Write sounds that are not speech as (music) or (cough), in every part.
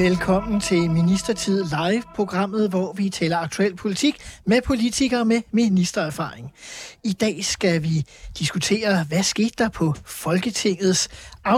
Velkommen til Ministertid Live, programmet, hvor vi taler aktuel politik med politikere med ministererfaring. I dag skal vi diskutere, hvad skete der på Folketingets,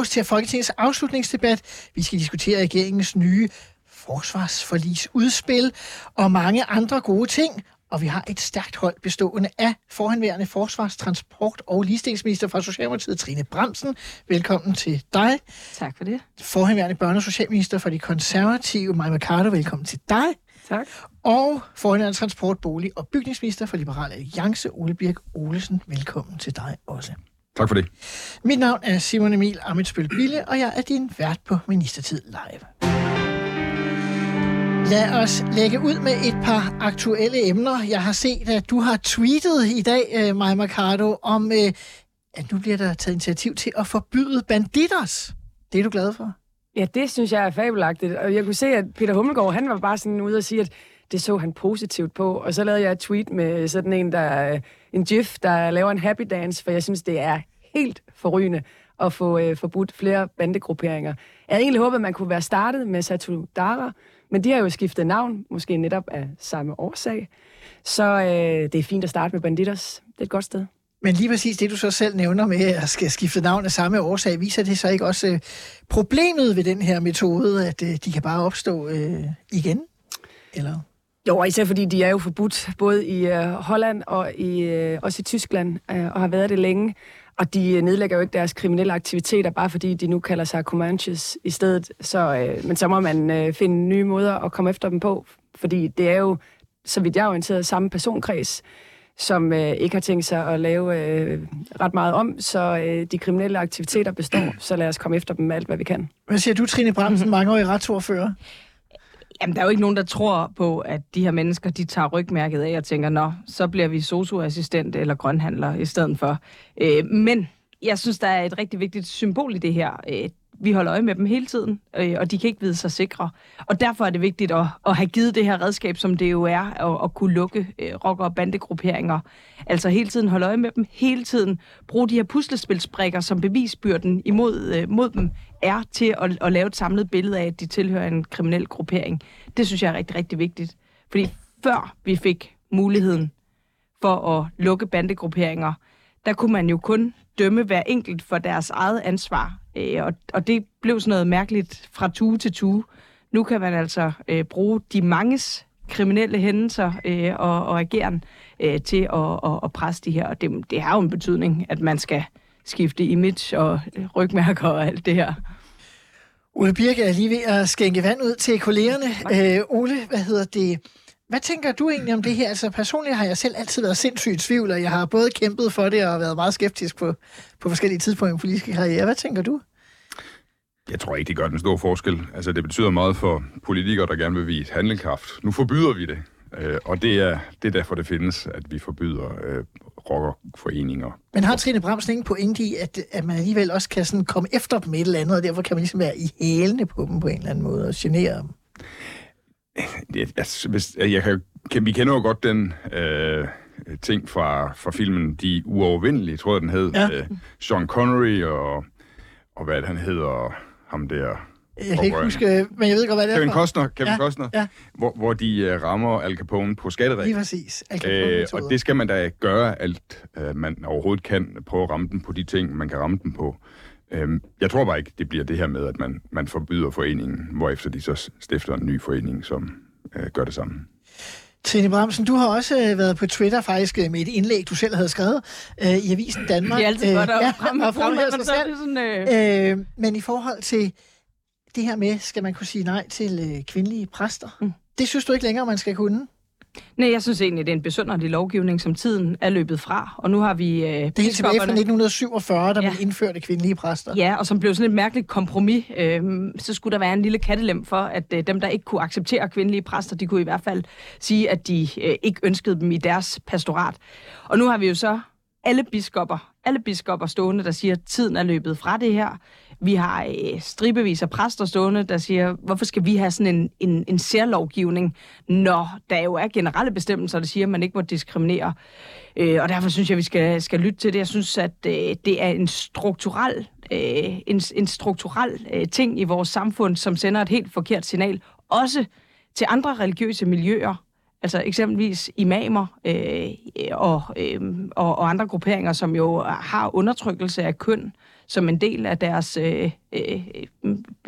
til Folketingets afslutningsdebat. Vi skal diskutere regeringens nye forsvarsforlis udspil og mange andre gode ting. Og vi har et stærkt hold bestående af forhenværende forsvars-, transport- og ligestillingsminister fra Socialdemokratiet, Trine Bremsen. Velkommen til dig. Tak for det. Forhenværende børne- og socialminister for de konservative, Maja Mercado. Velkommen til dig. Tak. Og forhenværende transport-, bolig- og bygningsminister for Liberale Alliance, Ole Birk Olesen. Velkommen til dig også. Tak for det. Mit navn er Simon Emil Amitsbøl Bille, og jeg er din vært på Ministertid Live. Lad os lægge ud med et par aktuelle emner. Jeg har set, at du har tweetet i dag, øh, Maja Mercado, om, øh, at nu bliver der taget initiativ til at forbyde banditters. Det er du glad for? Ja, det synes jeg er fabelagtigt. Og jeg kunne se, at Peter Hummelgaard, han var bare sådan ude og sige, at det så han positivt på. Og så lavede jeg et tweet med sådan en, der øh, en gif, der laver en happy dance, for jeg synes, det er helt forrygende at få uh, forbudt flere bandegrupperinger. Jeg havde egentlig håbet, at man kunne være startet med Satu Dara, men de har jo skiftet navn, måske netop af samme årsag. Så øh, det er fint at starte med Banditters. Det er et godt sted. Men lige præcis det, du så selv nævner med at skal skifte navn af samme årsag, viser det så ikke også øh, problemet ved den her metode, at øh, de kan bare opstå øh, igen? Eller? Jo, især fordi de er jo forbudt både i øh, Holland og i, øh, også i Tyskland, øh, og har været det længe. Og de øh, nedlægger jo ikke deres kriminelle aktiviteter, bare fordi de nu kalder sig Comanches i stedet. Så, øh, men så må man øh, finde nye måder at komme efter dem på, fordi det er jo, så vidt jeg er orienteret, samme personkreds, som øh, ikke har tænkt sig at lave øh, ret meget om, så øh, de kriminelle aktiviteter består, så lad os komme efter dem med alt, hvad vi kan. Hvad siger du, Trine Bremsen, (laughs) mange år i retsordfører? Jamen, der er jo ikke nogen, der tror på, at de her mennesker, de tager rygmærket af og tænker, nå, så bliver vi socioassistent eller grønhandler i stedet for. Øh, men jeg synes, der er et rigtig vigtigt symbol i det her. Øh, vi holder øje med dem hele tiden, øh, og de kan ikke vide sig sikre. Og derfor er det vigtigt at, at have givet det her redskab, som det jo er, at, at kunne lukke øh, rocker- og bandegrupperinger. Altså hele tiden holde øje med dem, hele tiden bruge de her puslespilsbrikker som bevisbyrden imod øh, mod dem, er til at, at lave et samlet billede af, at de tilhører en kriminel gruppering. Det synes jeg er rigtig, rigtig vigtigt. Fordi før vi fik muligheden for at lukke bandegrupperinger, der kunne man jo kun dømme hver enkelt for deres eget ansvar. Øh, og, og det blev sådan noget mærkeligt fra tue til tue. Nu kan man altså øh, bruge de manges kriminelle hændelser øh, og, og ageren øh, til at, at, at presse de her. Og det, det har jo en betydning, at man skal skifte image og rygmærker og alt det her. Ole Birke er lige ved at skænke vand ud til kollegerne. Øh, Ole, hvad hedder det? Hvad tænker du egentlig om det her? Altså personligt har jeg selv altid været sindssygt tvivl, og jeg har både kæmpet for det og været meget skeptisk på, på forskellige tidspunkter i politiske karriere. Hvad tænker du? Jeg tror ikke, det gør den store forskel. Altså, det betyder meget for politikere, der gerne vil vise handlekraft. Nu forbyder vi det. Øh, og det er, det er derfor, det findes, at vi forbyder øh, rockerforeninger. Men har Trine Bremsen ingen pointe i, at, at man alligevel også kan sådan komme efter dem et eller andet, og derfor kan man ligesom være i hælene på dem på en eller anden måde og genere dem? Jeg, altså, hvis, jeg kan, kan, vi kender jo godt den øh, ting fra, fra filmen De Uovervindelige, tror jeg, den hed. Ja. Øh, Sean Connery og, og hvad han hedder, ham der... Jeg kan ikke huske, men jeg ved godt, hvad det er Kevin for. Costner, Kevin Ja, Costner ja. Hvor, hvor de uh, rammer Al Capone på Lige skatteregler. præcis. Al Øh, Capone-metoder. og det skal man da gøre alt, uh, man overhovedet kan, prøve at ramme dem på de ting, man kan ramme dem på. Øhm, jeg tror bare ikke, det bliver det her med, at man, man forbyder foreningen, hvorefter de så stifter en ny forening, som uh, gør det samme. Trine Bramsen, du har også øh, været på Twitter faktisk øh, med et indlæg, du selv havde skrevet øh, i Avisen Danmark. Det er altid godt at ja, fremme- er selv. det sådan, Øh, men i forhold til det her med, skal man kunne sige nej til øh, kvindelige præster? Mm. Det synes du ikke længere, man skal kunne? Nej, jeg synes egentlig, det er en besynderlig lovgivning, som tiden er løbet fra. Og nu har vi... Øh, Det er helt tilbage fra biskopperne- 1947, da Ja. man indførte kvindelige præster. Ja, og som blev sådan et mærkeligt kompromis. Øhm, så skulle der være en lille kattelem for, at øh, dem, der ikke kunne acceptere kvindelige præster, de kunne i hvert fald sige, at de øh, ikke ønskede dem i deres pastorat. Og nu har vi jo så alle biskopper, alle biskopper stående, der siger, at tiden er løbet fra det her. Vi har øh, stribevis af præster stående, der siger, hvorfor skal vi have sådan en, en, en særlovgivning, når der jo er generelle bestemmelser, der siger, at man ikke må diskriminere. Øh, og derfor synes jeg, at vi skal, skal lytte til det. Jeg synes, at øh, det er en strukturel, øh, en, en strukturel øh, ting i vores samfund, som sender et helt forkert signal. Også til andre religiøse miljøer, altså eksempelvis imamer øh, og, øh, og, og andre grupperinger, som jo har undertrykkelse af køn som en del af deres øh, øh,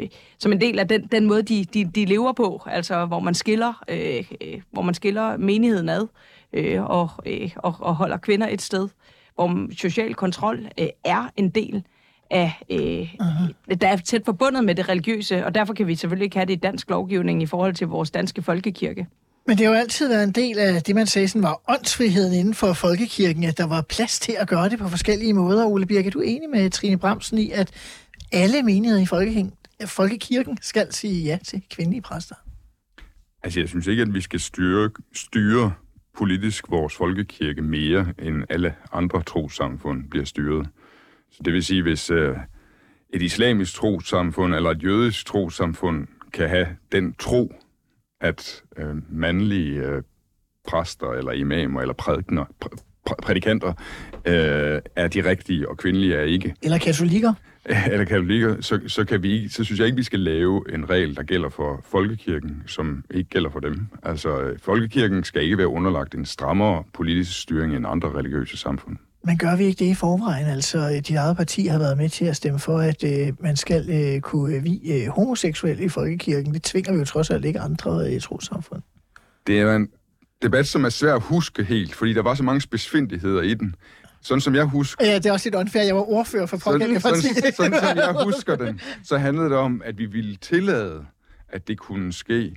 øh, som en del af den, den måde de, de, de lever på, altså hvor man skiller øh, øh, hvor man skiller menigheden ad øh, og, øh, og, og holder kvinder et sted, hvor social kontrol øh, er en del af, øh, uh-huh. der er tæt forbundet med det religiøse, og derfor kan vi selvfølgelig ikke have det i dansk lovgivning i forhold til vores danske folkekirke. Men det har jo altid været en del af det, man sagde sådan var åndsfriheden inden for folkekirken, at der var plads til at gøre det på forskellige måder. Ole Birk, er du enig med Trine Bramsen i, at alle menigheder i folkekirken, folkekirken skal sige ja til kvindelige præster? Altså, jeg synes ikke, at vi skal styre, styre politisk vores folkekirke mere, end alle andre trosamfund bliver styret. Så det vil sige, hvis øh, et islamisk trosamfund eller et jødisk trosamfund kan have den tro, at øh, mandlige øh, præster eller imamer eller prædikener, præ, præ, prædikanter øh, er de rigtige, og kvindelige er ikke, Eller katolikker? (laughs) eller katolikker, så, så, kan vi så synes jeg ikke, vi skal lave en regel, der gælder for folkekirken, som ikke gælder for dem. Altså, øh, folkekirken skal ikke være underlagt en strammere politisk styring end andre religiøse samfund. Men gør vi ikke det i forvejen? Altså, dit eget parti har været med til at stemme for, at øh, man skal øh, kunne øh, vi øh, homoseksuelle i folkekirken. Det tvinger vi jo trods alt ikke andre øh, trosamfund. Det er en debat, som er svær at huske helt, fordi der var så mange spidsfindigheder i den. Sådan som jeg husker, Ja, det er også lidt unfair. Jeg var ordfører for sådan, pågældende sådan, parti. sådan, som jeg (laughs) husker den, så handlede det om, at vi ville tillade, at det kunne ske,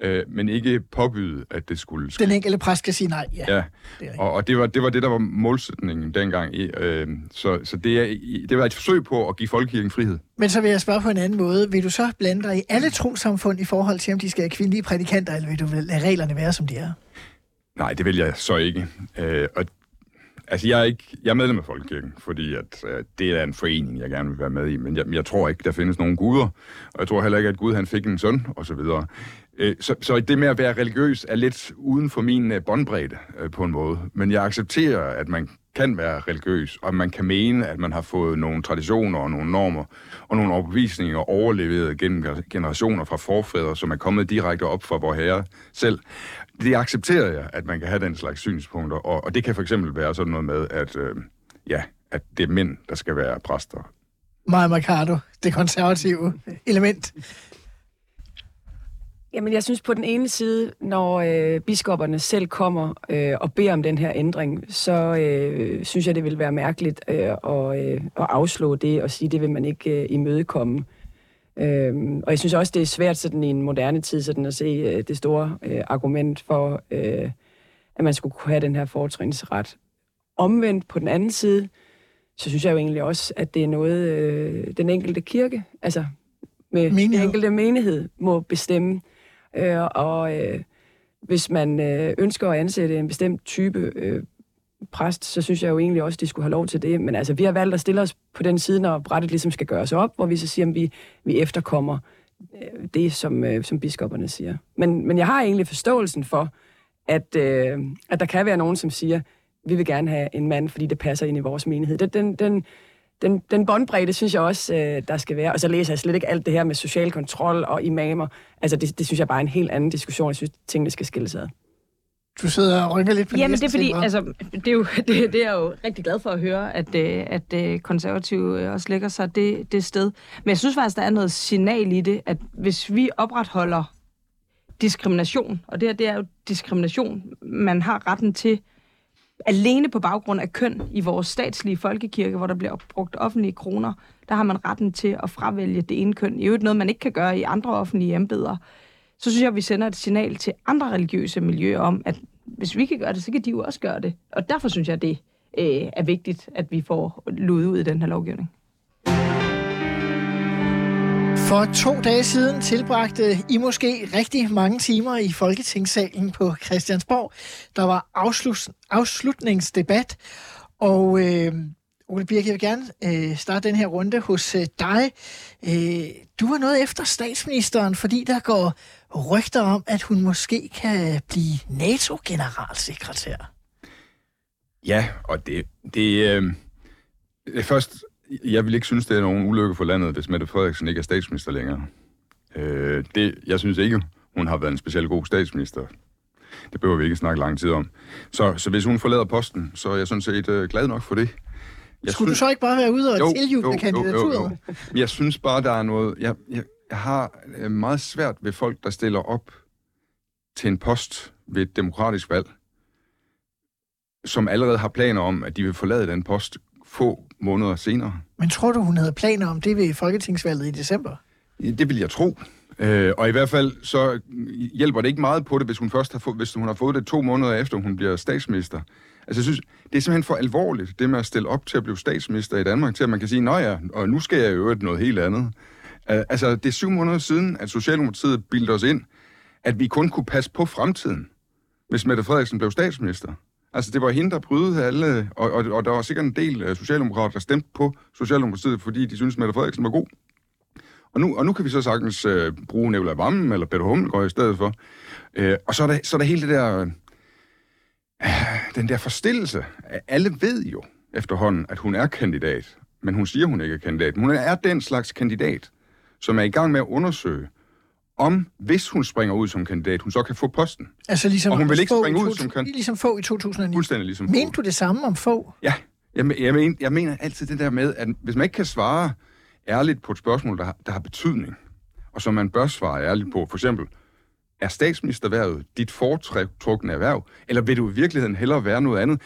øh, men ikke påbyde, at det skulle ske. Den enkelte præst skal sige nej. Ja. Ja, det og, og det, var, det var det, der var målsætningen dengang. Øh, så så det, er, det var et forsøg på at give folkekirken frihed. Men så vil jeg spørge på en anden måde. Vil du så blande dig i alle trosamfund i forhold til, om de skal have kvindelige prædikanter, eller vil du lade reglerne være, som de er? Nej, det vil jeg så ikke. Øh, og, altså, jeg er, ikke, jeg er medlem af Folkekirken, fordi at, øh, det er en forening, jeg gerne vil være med i, men jeg, jeg tror ikke, der findes nogen guder, og jeg tror heller ikke, at Gud han fik en søn, og så videre. Øh, så, så det med at være religiøs er lidt uden for min øh, båndbredde øh, på en måde, men jeg accepterer, at man kan være religiøs, og man kan mene, at man har fået nogle traditioner og nogle normer og nogle overbevisninger overleveret gennem generationer fra forfædre, som er kommet direkte op fra vor herre selv. Det accepterer jeg, at man kan have den slags synspunkter, og, og det kan for eksempel være sådan noget med, at, øh, ja, at det er mænd, der skal være præster. Maja Mercado, det konservative element. Jamen, jeg synes på den ene side, når øh, biskopperne selv kommer øh, og beder om den her ændring, så øh, synes jeg, det vil være mærkeligt øh, at, øh, at afslå det og sige, det vil man ikke øh, imødekomme. Øhm, og jeg synes også, det er svært sådan i en moderne tid sådan at se øh, det store øh, argument for, øh, at man skulle kunne have den her fortrinsret. Omvendt på den anden side, så synes jeg jo egentlig også, at det er noget, øh, den enkelte kirke, altså med Menighed. den enkelte menighed, må bestemme. Øh, og øh, hvis man øh, ønsker at ansætte en bestemt type øh, præst, så synes jeg jo egentlig også, de skulle have lov til det. Men altså, vi har valgt at stille os på den side, når brættet ligesom skal gøres op, hvor vi så siger, at vi, vi efterkommer øh, det, som, øh, som biskopperne siger. Men, men jeg har egentlig forståelsen for, at, øh, at der kan være nogen, som siger, vi vil gerne have en mand, fordi det passer ind i vores menighed. Den, den, den, den, den båndbredde, synes jeg også, øh, der skal være. Og så læser jeg slet ikke alt det her med social kontrol og imamer. Altså, det, det synes jeg bare er en helt anden diskussion. Jeg synes, tingene skal skilles ad. Du sidder og rynker lidt på Jamen, det er fordi, altså, det er, jo, (laughs) det, det er jeg jo rigtig glad for at høre, at, øh, at øh, konservative øh, også lægger sig det, det sted. Men jeg synes faktisk, der er noget signal i det, at hvis vi opretholder diskrimination, og det her, det er jo diskrimination, man har retten til alene på baggrund af køn i vores statslige folkekirke, hvor der bliver brugt offentlige kroner, der har man retten til at fravælge det ene køn. I øvrigt noget, man ikke kan gøre i andre offentlige embeder. så synes jeg, at vi sender et signal til andre religiøse miljøer om, at hvis vi kan gøre det, så kan de jo også gøre det. Og derfor synes jeg, det øh, er vigtigt, at vi får luet ud i den her lovgivning. For to dage siden tilbragte I måske rigtig mange timer i Folketingssalen på Christiansborg. Der var afslut, afslutningsdebat, og øh, Ole Birk, jeg vil gerne øh, starte den her runde hos øh, dig. Øh, du var noget efter statsministeren, fordi der går rygter om, at hun måske kan blive NATO-generalsekretær. Ja, og det, det, øh, først, jeg vil ikke synes, det er nogen ulykke for landet, hvis Mette Frederiksen ikke er statsminister længere. Øh, det, jeg synes ikke, hun har været en specielt god statsminister. Det behøver vi ikke snakke lang tid om. Så, så hvis hun forlader posten, så er jeg sådan set øh, glad nok for det. Jeg Skulle synes, du så ikke bare være ude og tiljuble kandidaturet? Jo, jo, jo. Jeg synes bare, der er noget... Jeg, jeg, jeg har øh, meget svært ved folk, der stiller op til en post ved et demokratisk valg, som allerede har planer om, at de vil forlade den post få måneder senere. Men tror du, hun havde planer om det ved folketingsvalget i december? Det vil jeg tro. Øh, og i hvert fald så hjælper det ikke meget på det, hvis hun først har fået, hvis hun har fået det to måneder efter, hun bliver statsminister. Altså, jeg synes, det er simpelthen for alvorligt, det med at stille op til at blive statsminister i Danmark, til at man kan sige, nej ja, og nu skal jeg jo noget helt andet. Uh, altså, det er syv måneder siden, at Socialdemokratiet bildte os ind, at vi kun kunne passe på fremtiden, hvis Mette Frederiksen blev statsminister. Altså, det var hende, der brydede alle, og, og, og der var sikkert en del øh, Socialdemokrater, der stemte på Socialdemokratiet, fordi de syntes, Mette Frederiksen var god. Og nu, og nu kan vi så sagtens øh, bruge Nicolai Vammen eller Peter Hummelgaard i stedet for. Øh, og så er, der, så er der hele det der, øh, den der forstillelse. Alle ved jo efterhånden, at hun er kandidat, men hun siger, hun ikke er kandidat. Hun er den slags kandidat, som er i gang med at undersøge, om, hvis hun springer ud som kandidat, hun så kan få posten. Altså ligesom og hun vil ikke springe ud som kandidat. Ligesom få i 2009. Fuldstændig ligesom Mente du det samme om få? Ja, jeg, jeg, mener, jeg mener altid det der med, at hvis man ikke kan svare ærligt på et spørgsmål, der har, der har betydning, og som man bør svare ærligt på, for eksempel, er statsministerværet dit foretrukne erhverv, eller vil du i virkeligheden hellere være noget andet?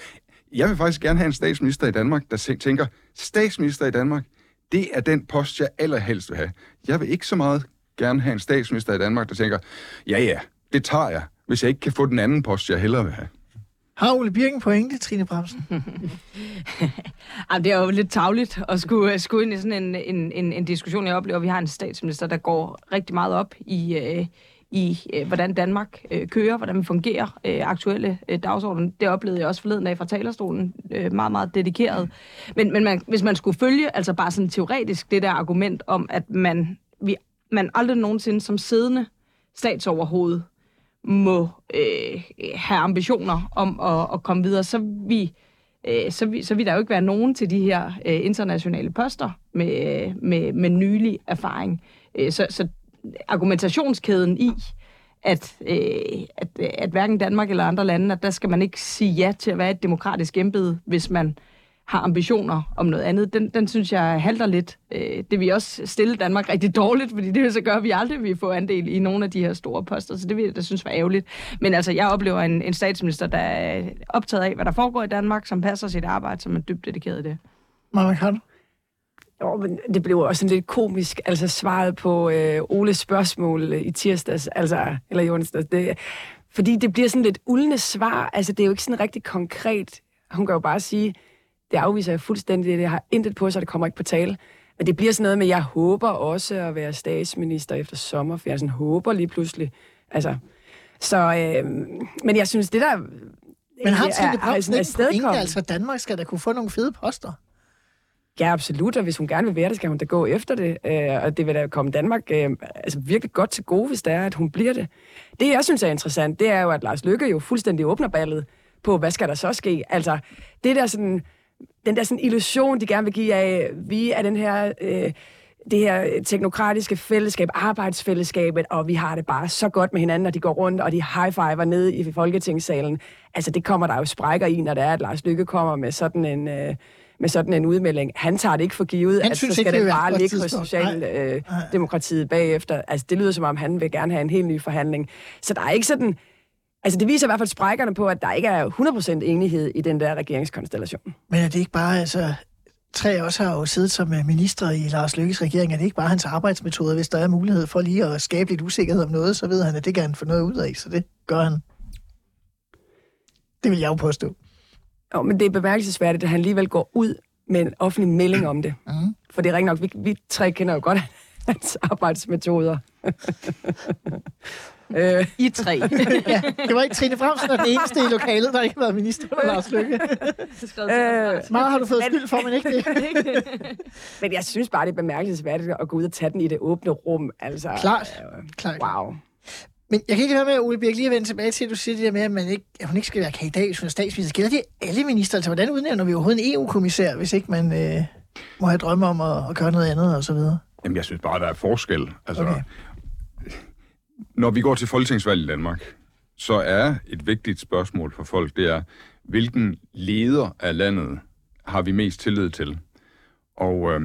Jeg vil faktisk gerne have en statsminister i Danmark, der tænker, statsminister i Danmark, det er den post, jeg allerhelst vil have. Jeg vil ikke så meget gerne have en statsminister i Danmark, der tænker, ja ja, det tager jeg, hvis jeg ikke kan få den anden post, jeg hellere vil have. Har Ole Birken pointe, Trine Bremsen? (laughs) det er jo lidt tavligt at skulle, skulle ind i sådan en, en, en, en diskussion. Jeg oplever, at vi har en statsminister, der går rigtig meget op i, øh, i øh, hvordan Danmark øh, kører, hvordan vi fungerer, øh, aktuelle øh, dagsorden. Det oplevede jeg også forleden af fra talerstolen, øh, meget, meget dedikeret. Men, men man, hvis man skulle følge, altså bare sådan teoretisk, det der argument om, at man, man aldrig nogensinde som siddende statsoverhoved må øh, have ambitioner om at, at komme videre, så vi øh, så, vi, så vil der jo ikke være nogen til de her øh, internationale poster med, øh, med, med nylig erfaring. Øh, så, så argumentationskæden i, at, øh, at, at hverken Danmark eller andre lande, at der skal man ikke sige ja til at være et demokratisk embede, hvis man har ambitioner om noget andet, den, den synes jeg halter lidt. Øh, det vil også stille Danmark rigtig dårligt, fordi det vil så gøre, at vi aldrig vil få andel i nogle af de her store poster, så det vil jeg da synes var ærgerligt. Men altså, jeg oplever en, en statsminister, der er optaget af, hvad der foregår i Danmark, som passer sit arbejde, som er dybt dedikeret i det. Maja kan jo, men det blev også sådan lidt komisk, altså svaret på øh, Oles spørgsmål i tirsdags, altså, eller i onsdags. Det, fordi det bliver sådan lidt uldne svar, altså det er jo ikke sådan rigtig konkret. Hun kan jo bare sige, det afviser jeg fuldstændig, det har intet på sig, det kommer ikke på tale. Men det bliver sådan noget med, jeg håber også at være statsminister efter sommer, for jeg sådan håber lige pludselig. Altså, så, øh, men jeg synes, det der... Men har Trine Bramsen ikke altså Danmark skal da kunne få nogle fede poster? Ja, absolut, og hvis hun gerne vil være det, skal hun da gå efter det. Øh, og det vil da komme Danmark øh, altså virkelig godt til gode, hvis det er, at hun bliver det. Det, jeg synes er interessant, det er jo, at Lars Lykke jo fuldstændig åbner ballet på, hvad skal der så ske? Altså, det der sådan, den der sådan illusion, de gerne vil give af, vi er den her... Øh, det her teknokratiske fællesskab, arbejdsfællesskabet, og vi har det bare så godt med hinanden, og de går rundt, og de high-fiver ned i Folketingssalen. Altså, det kommer der jo sprækker i, når det er, at Lars Lykke kommer med sådan en, øh, med sådan en udmelding. Han tager det ikke for givet, han at synes så skal ikke, det bare ligge hos Socialdemokratiet øh, bagefter. Altså, det lyder som om, han vil gerne have en helt ny forhandling. Så der er ikke sådan... Altså, det viser i hvert fald sprækkerne på, at der ikke er 100% enighed i den der regeringskonstellation. Men er det ikke bare, altså, tre os har jo siddet som øh, minister i Lars Lykkes regering. Er det ikke bare hans arbejdsmetoder? Hvis der er mulighed for lige at skabe lidt usikkerhed om noget, så ved han, at det kan han få noget ud af, så det gør han. Det vil jeg jo påstå. Jo, men det er bemærkelsesværdigt, at han alligevel går ud med en offentlig melding om det. Mm. For det er rigtig nok, vi, vi tre kender jo godt (laughs) hans arbejdsmetoder. (laughs) øh, I tre. (laughs) ja, det var ikke Trine Fremsen, der er den eneste i lokalet, der ikke har været minister for Lars Lykke. øh, Meget har du fået skyld for, men (laughs) ikke det. men jeg synes bare, det er bemærkelsesværdigt at gå ud og tage den i det åbne rum. Altså, Klart. Klart. Wow. Men jeg kan ikke høre med, Ole Birk, lige at vende tilbage til, at du siger det der med, at, man ikke, at hun ikke skal være kandidat, hvis hun er statsminister. Gælder det alle minister? Altså, hvordan udnævner vi overhovedet en EU-kommissær, hvis ikke man øh, må have drømme om at, at gøre noget andet og så videre? Jamen, jeg synes bare, der er forskel. Altså, Okay. Når vi går til folketingsvalg i Danmark, så er et vigtigt spørgsmål for folk, det er, hvilken leder af landet har vi mest tillid til? Og øh,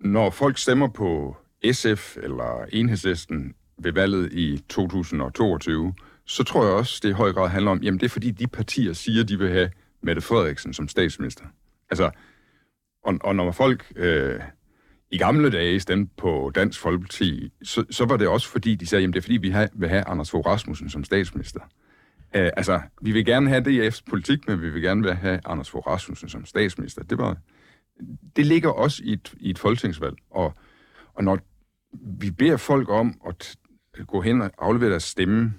når folk stemmer på SF eller Enhedslisten ved valget i 2022, så tror jeg også, det i høj grad handler om, jamen det er fordi de partier siger, de vil have Mette Frederiksen som statsminister. Altså, og, og når folk øh, i gamle dage stemte på Dansk Folkeparti, så, så var det også fordi, de sagde, jamen det er fordi, vi har, vil have Anders Fogh Rasmussen som statsminister. Øh, altså, vi vil gerne have DF's politik, men vi vil gerne vil have Anders Fogh Rasmussen som statsminister. Det, var, det ligger også i et, i et folketingsvalg. Og, og når vi beder folk om at gå hen og aflevere deres stemme,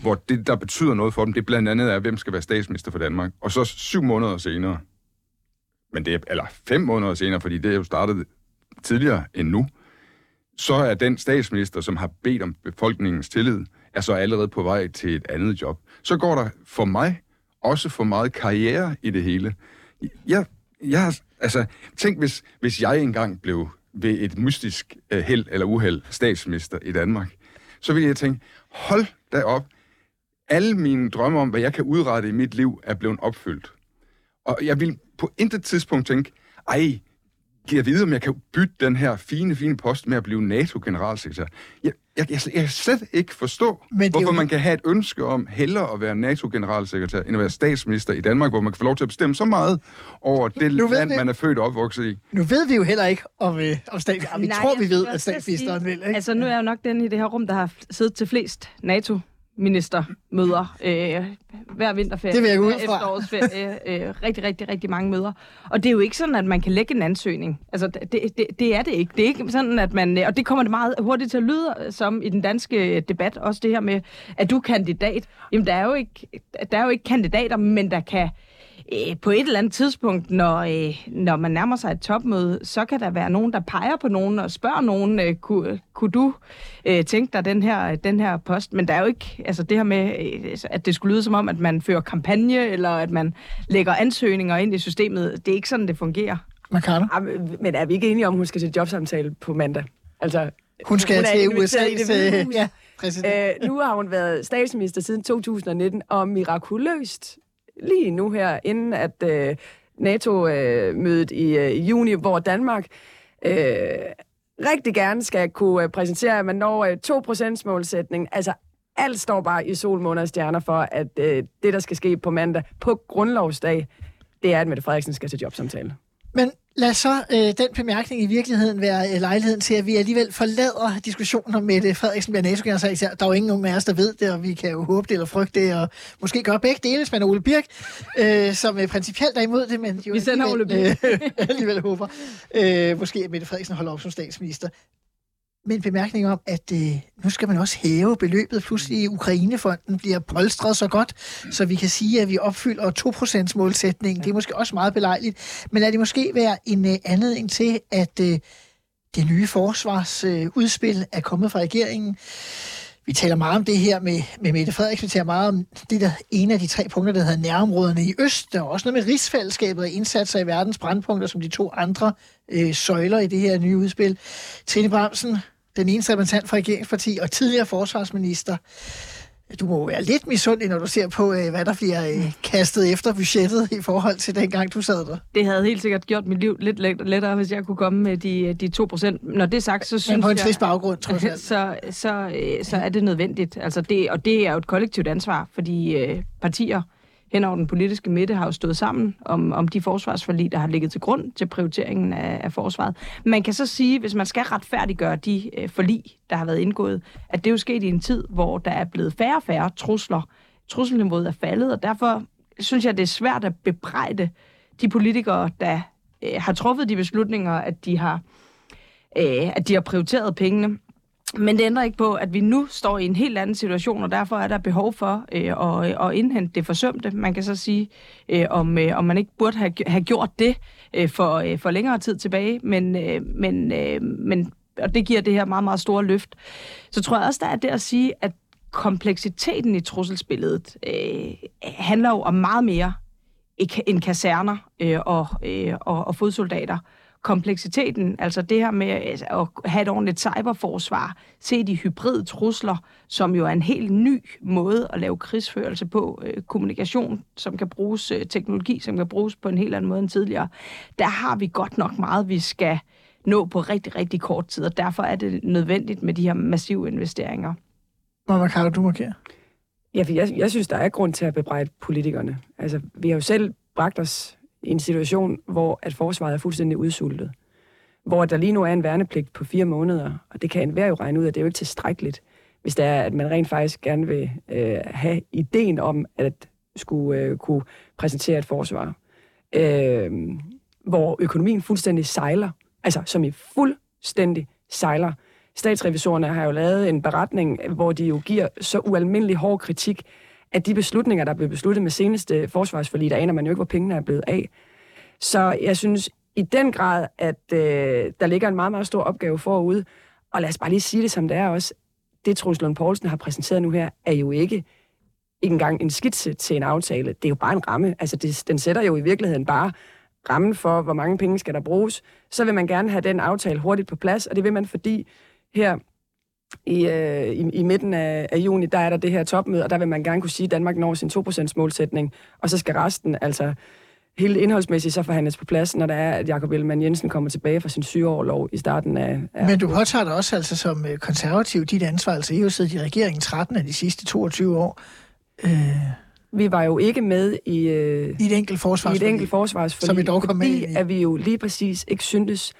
hvor det, der betyder noget for dem, det blandt andet er, hvem skal være statsminister for Danmark. Og så syv måneder senere, men det er, eller fem måneder senere, fordi det er jo startet tidligere end nu, så er den statsminister, som har bedt om befolkningens tillid, er så allerede på vej til et andet job. Så går der for mig også for meget karriere i det hele. Jeg, jeg altså, tænk hvis, hvis jeg engang blev ved et mystisk uh, held eller uheld statsminister i Danmark, så ville jeg tænke, hold da op, alle mine drømme om, hvad jeg kan udrette i mit liv, er blevet opfyldt. Og jeg vil på intet tidspunkt tænke, ej, kan jeg vide, om jeg kan bytte den her fine, fine post med at blive NATO-generalsekretær? Jeg, jeg, jeg, jeg kan slet ikke forstå, Men hvorfor jo- man kan have et ønske om hellere at være NATO-generalsekretær, end at være statsminister i Danmark, hvor man kan få lov til at bestemme så meget over det Nu land, vi- man er født og opvokset i. Nu ved vi jo heller ikke, om, øh, om statsministeren... Vi Nej, tror, vi ved, at statsministeren vil, ikke? Altså, nu er jeg jo nok den i det her rum, der har siddet til flest NATO ministermøder øh, hver vinterferie. Det vil jeg hver. Efterårsferie. Øh, rigtig, rigtig, rigtig mange møder. Og det er jo ikke sådan, at man kan lægge en ansøgning. Altså, det, det, det er det ikke. Det er ikke sådan, at man... Og det kommer det meget hurtigt til at lyde som i den danske debat. Også det her med, at du er kandidat. Jamen, der er jo ikke, der er jo ikke kandidater, men der kan øh, på et eller andet tidspunkt, når, øh, når man nærmer sig et topmøde, så kan der være nogen, der peger på nogen og spørger nogen, øh, kunne, kunne du øh, tænke dig den her, den her post? Men der er jo ikke, altså det her med, øh, at det skulle lyde som om, at man fører kampagne, eller at man lægger ansøgninger ind i systemet. Det er ikke sådan, det fungerer. Ah, men- Men er vi ikke enige om, at hun skal til jobsamtale på mandag? Altså, Hun skal hun til USA's... Øh, hus. ja, præsident. Øh, nu har hun været statsminister siden 2019, og mirakuløst lige nu her, inden at øh, NATO-mødet i, øh, juni, hvor Danmark øh, rigtig gerne skal kunne øh, præsentere, at man når øh, 2%-målsætningen. Altså, alt står bare i solmåner og stjerner for, at øh, det, der skal ske på mandag på grundlovsdag, det er, at Mette Frederiksen skal til jobsamtale. Men lad så øh, den bemærkning i virkeligheden være øh, lejligheden til, at vi alligevel forlader diskussionen om Mette Frederiksen bliver nato Der er jo ingen nogen af os, der ved det, og vi kan jo håbe det eller frygte det, og måske gøre begge dele, hvis man er Ole Birk, øh, som øh, principielt er imod det, men jo Vi alligevel, øh, (laughs) alligevel håber. Øh, måske at Mette Frederiksen holder op som statsminister med en bemærkning om, at øh, nu skal man også hæve beløbet. Pludselig Ukrainefonden bliver polstret så godt, så vi kan sige, at vi opfylder 2% målsætningen. Det er måske også meget belejligt. Men er det måske være en øh, anledning til, at øh, det nye forsvarsudspil øh, er kommet fra regeringen. Vi taler meget om det her med, med Mette Frederiksen. Vi taler meget om det, der ene af de tre punkter, der hedder nærområderne i øst. Der er også noget med rigsfællesskabet og indsatser i verdens brandpunkter, som de to andre øh, søjler i det her nye udspil. Trine Bramsen, den eneste repræsentant for regeringsparti og tidligere forsvarsminister. Du må være lidt misundelig, når du ser på, øh, hvad der bliver øh, kastet efter budgettet i forhold til dengang, du sad der. Det havde helt sikkert gjort mit liv lidt let- lettere, hvis jeg kunne komme med de, de 2 procent. Når det er sagt, så synes Men på en jeg... trist baggrund, trods alt. (laughs) så, så, øh, så er det nødvendigt. Altså det, og det er jo et kollektivt ansvar, fordi øh, partier hen over den politiske midte har jo stået sammen om, om de forsvarsforlig, der har ligget til grund til prioriteringen af, af forsvaret. Man kan så sige, hvis man skal retfærdiggøre de øh, forlig, der har været indgået, at det er jo sket i en tid, hvor der er blevet færre og færre trusler. Trusselniveauet er faldet, og derfor synes jeg, det er svært at bebrejde de politikere, der øh, har truffet de beslutninger, at de har, øh, at de har prioriteret pengene. Men det ændrer ikke på, at vi nu står i en helt anden situation, og derfor er der behov for øh, at, at indhente det forsømte. Man kan så sige, øh, om, øh, om man ikke burde have, have gjort det øh, for, øh, for længere tid tilbage, men, øh, men, øh, men, og det giver det her meget, meget store løft. Så tror jeg også, der er det at sige, at kompleksiteten i trusselsbilledet øh, handler jo om meget mere end kaserner øh, og, øh, og, og fodsoldater. Kompleksiteten, altså det her med altså, at have et ordentligt cyberforsvar, se de hybride trusler, som jo er en helt ny måde at lave krigsførelse på, øh, kommunikation, som kan bruges, øh, teknologi, som kan bruges på en helt anden måde end tidligere. Der har vi godt nok meget, vi skal nå på rigtig, rigtig kort tid, og derfor er det nødvendigt med de her massive investeringer. Mama Carlo, du markerer. Ja, for jeg, jeg synes, der er grund til at bebrejde politikerne. Altså, vi har jo selv bragt os en situation, hvor at forsvaret er fuldstændig udsultet. Hvor der lige nu er en værnepligt på fire måneder, og det kan enhver jo regne ud, at det er jo ikke tilstrækkeligt, hvis det er, at man rent faktisk gerne vil øh, have ideen om at skulle øh, kunne præsentere et forsvar. Øh, hvor økonomien fuldstændig sejler, altså som i fuldstændig sejler. Statsrevisorerne har jo lavet en beretning, hvor de jo giver så ualmindelig hård kritik at de beslutninger, der blev besluttet med seneste forsvarsforlig, der aner man jo ikke, hvor pengene er blevet af. Så jeg synes i den grad, at øh, der ligger en meget, meget stor opgave forude. Og lad os bare lige sige det, som det er også. Det, Troels Lund Poulsen har præsenteret nu her, er jo ikke, ikke engang en skitse til en aftale. Det er jo bare en ramme. Altså, det, den sætter jo i virkeligheden bare rammen for, hvor mange penge skal der bruges. Så vil man gerne have den aftale hurtigt på plads, og det vil man, fordi her i, øh, i, i midten af, af juni, der er der det her topmøde, og der vil man gerne kunne sige, at Danmark når sin 2% målsætning, og så skal resten, altså hele indholdsmæssigt, så forhandles på plads, når der er, at Jakob Ellemann Jensen kommer tilbage fra sin sygeårlov i starten af... af Men du påtager dig også altså som øh, konservativ dit ansvar, altså I har jo siddet i regeringen 13 af de sidste 22 år. Øh, vi var jo ikke med i, øh, I et enkelt forsvarsforlig, i et enkelt forsvarsforlig, som vi dog kom med fordi ind i. at vi jo lige præcis ikke syntes,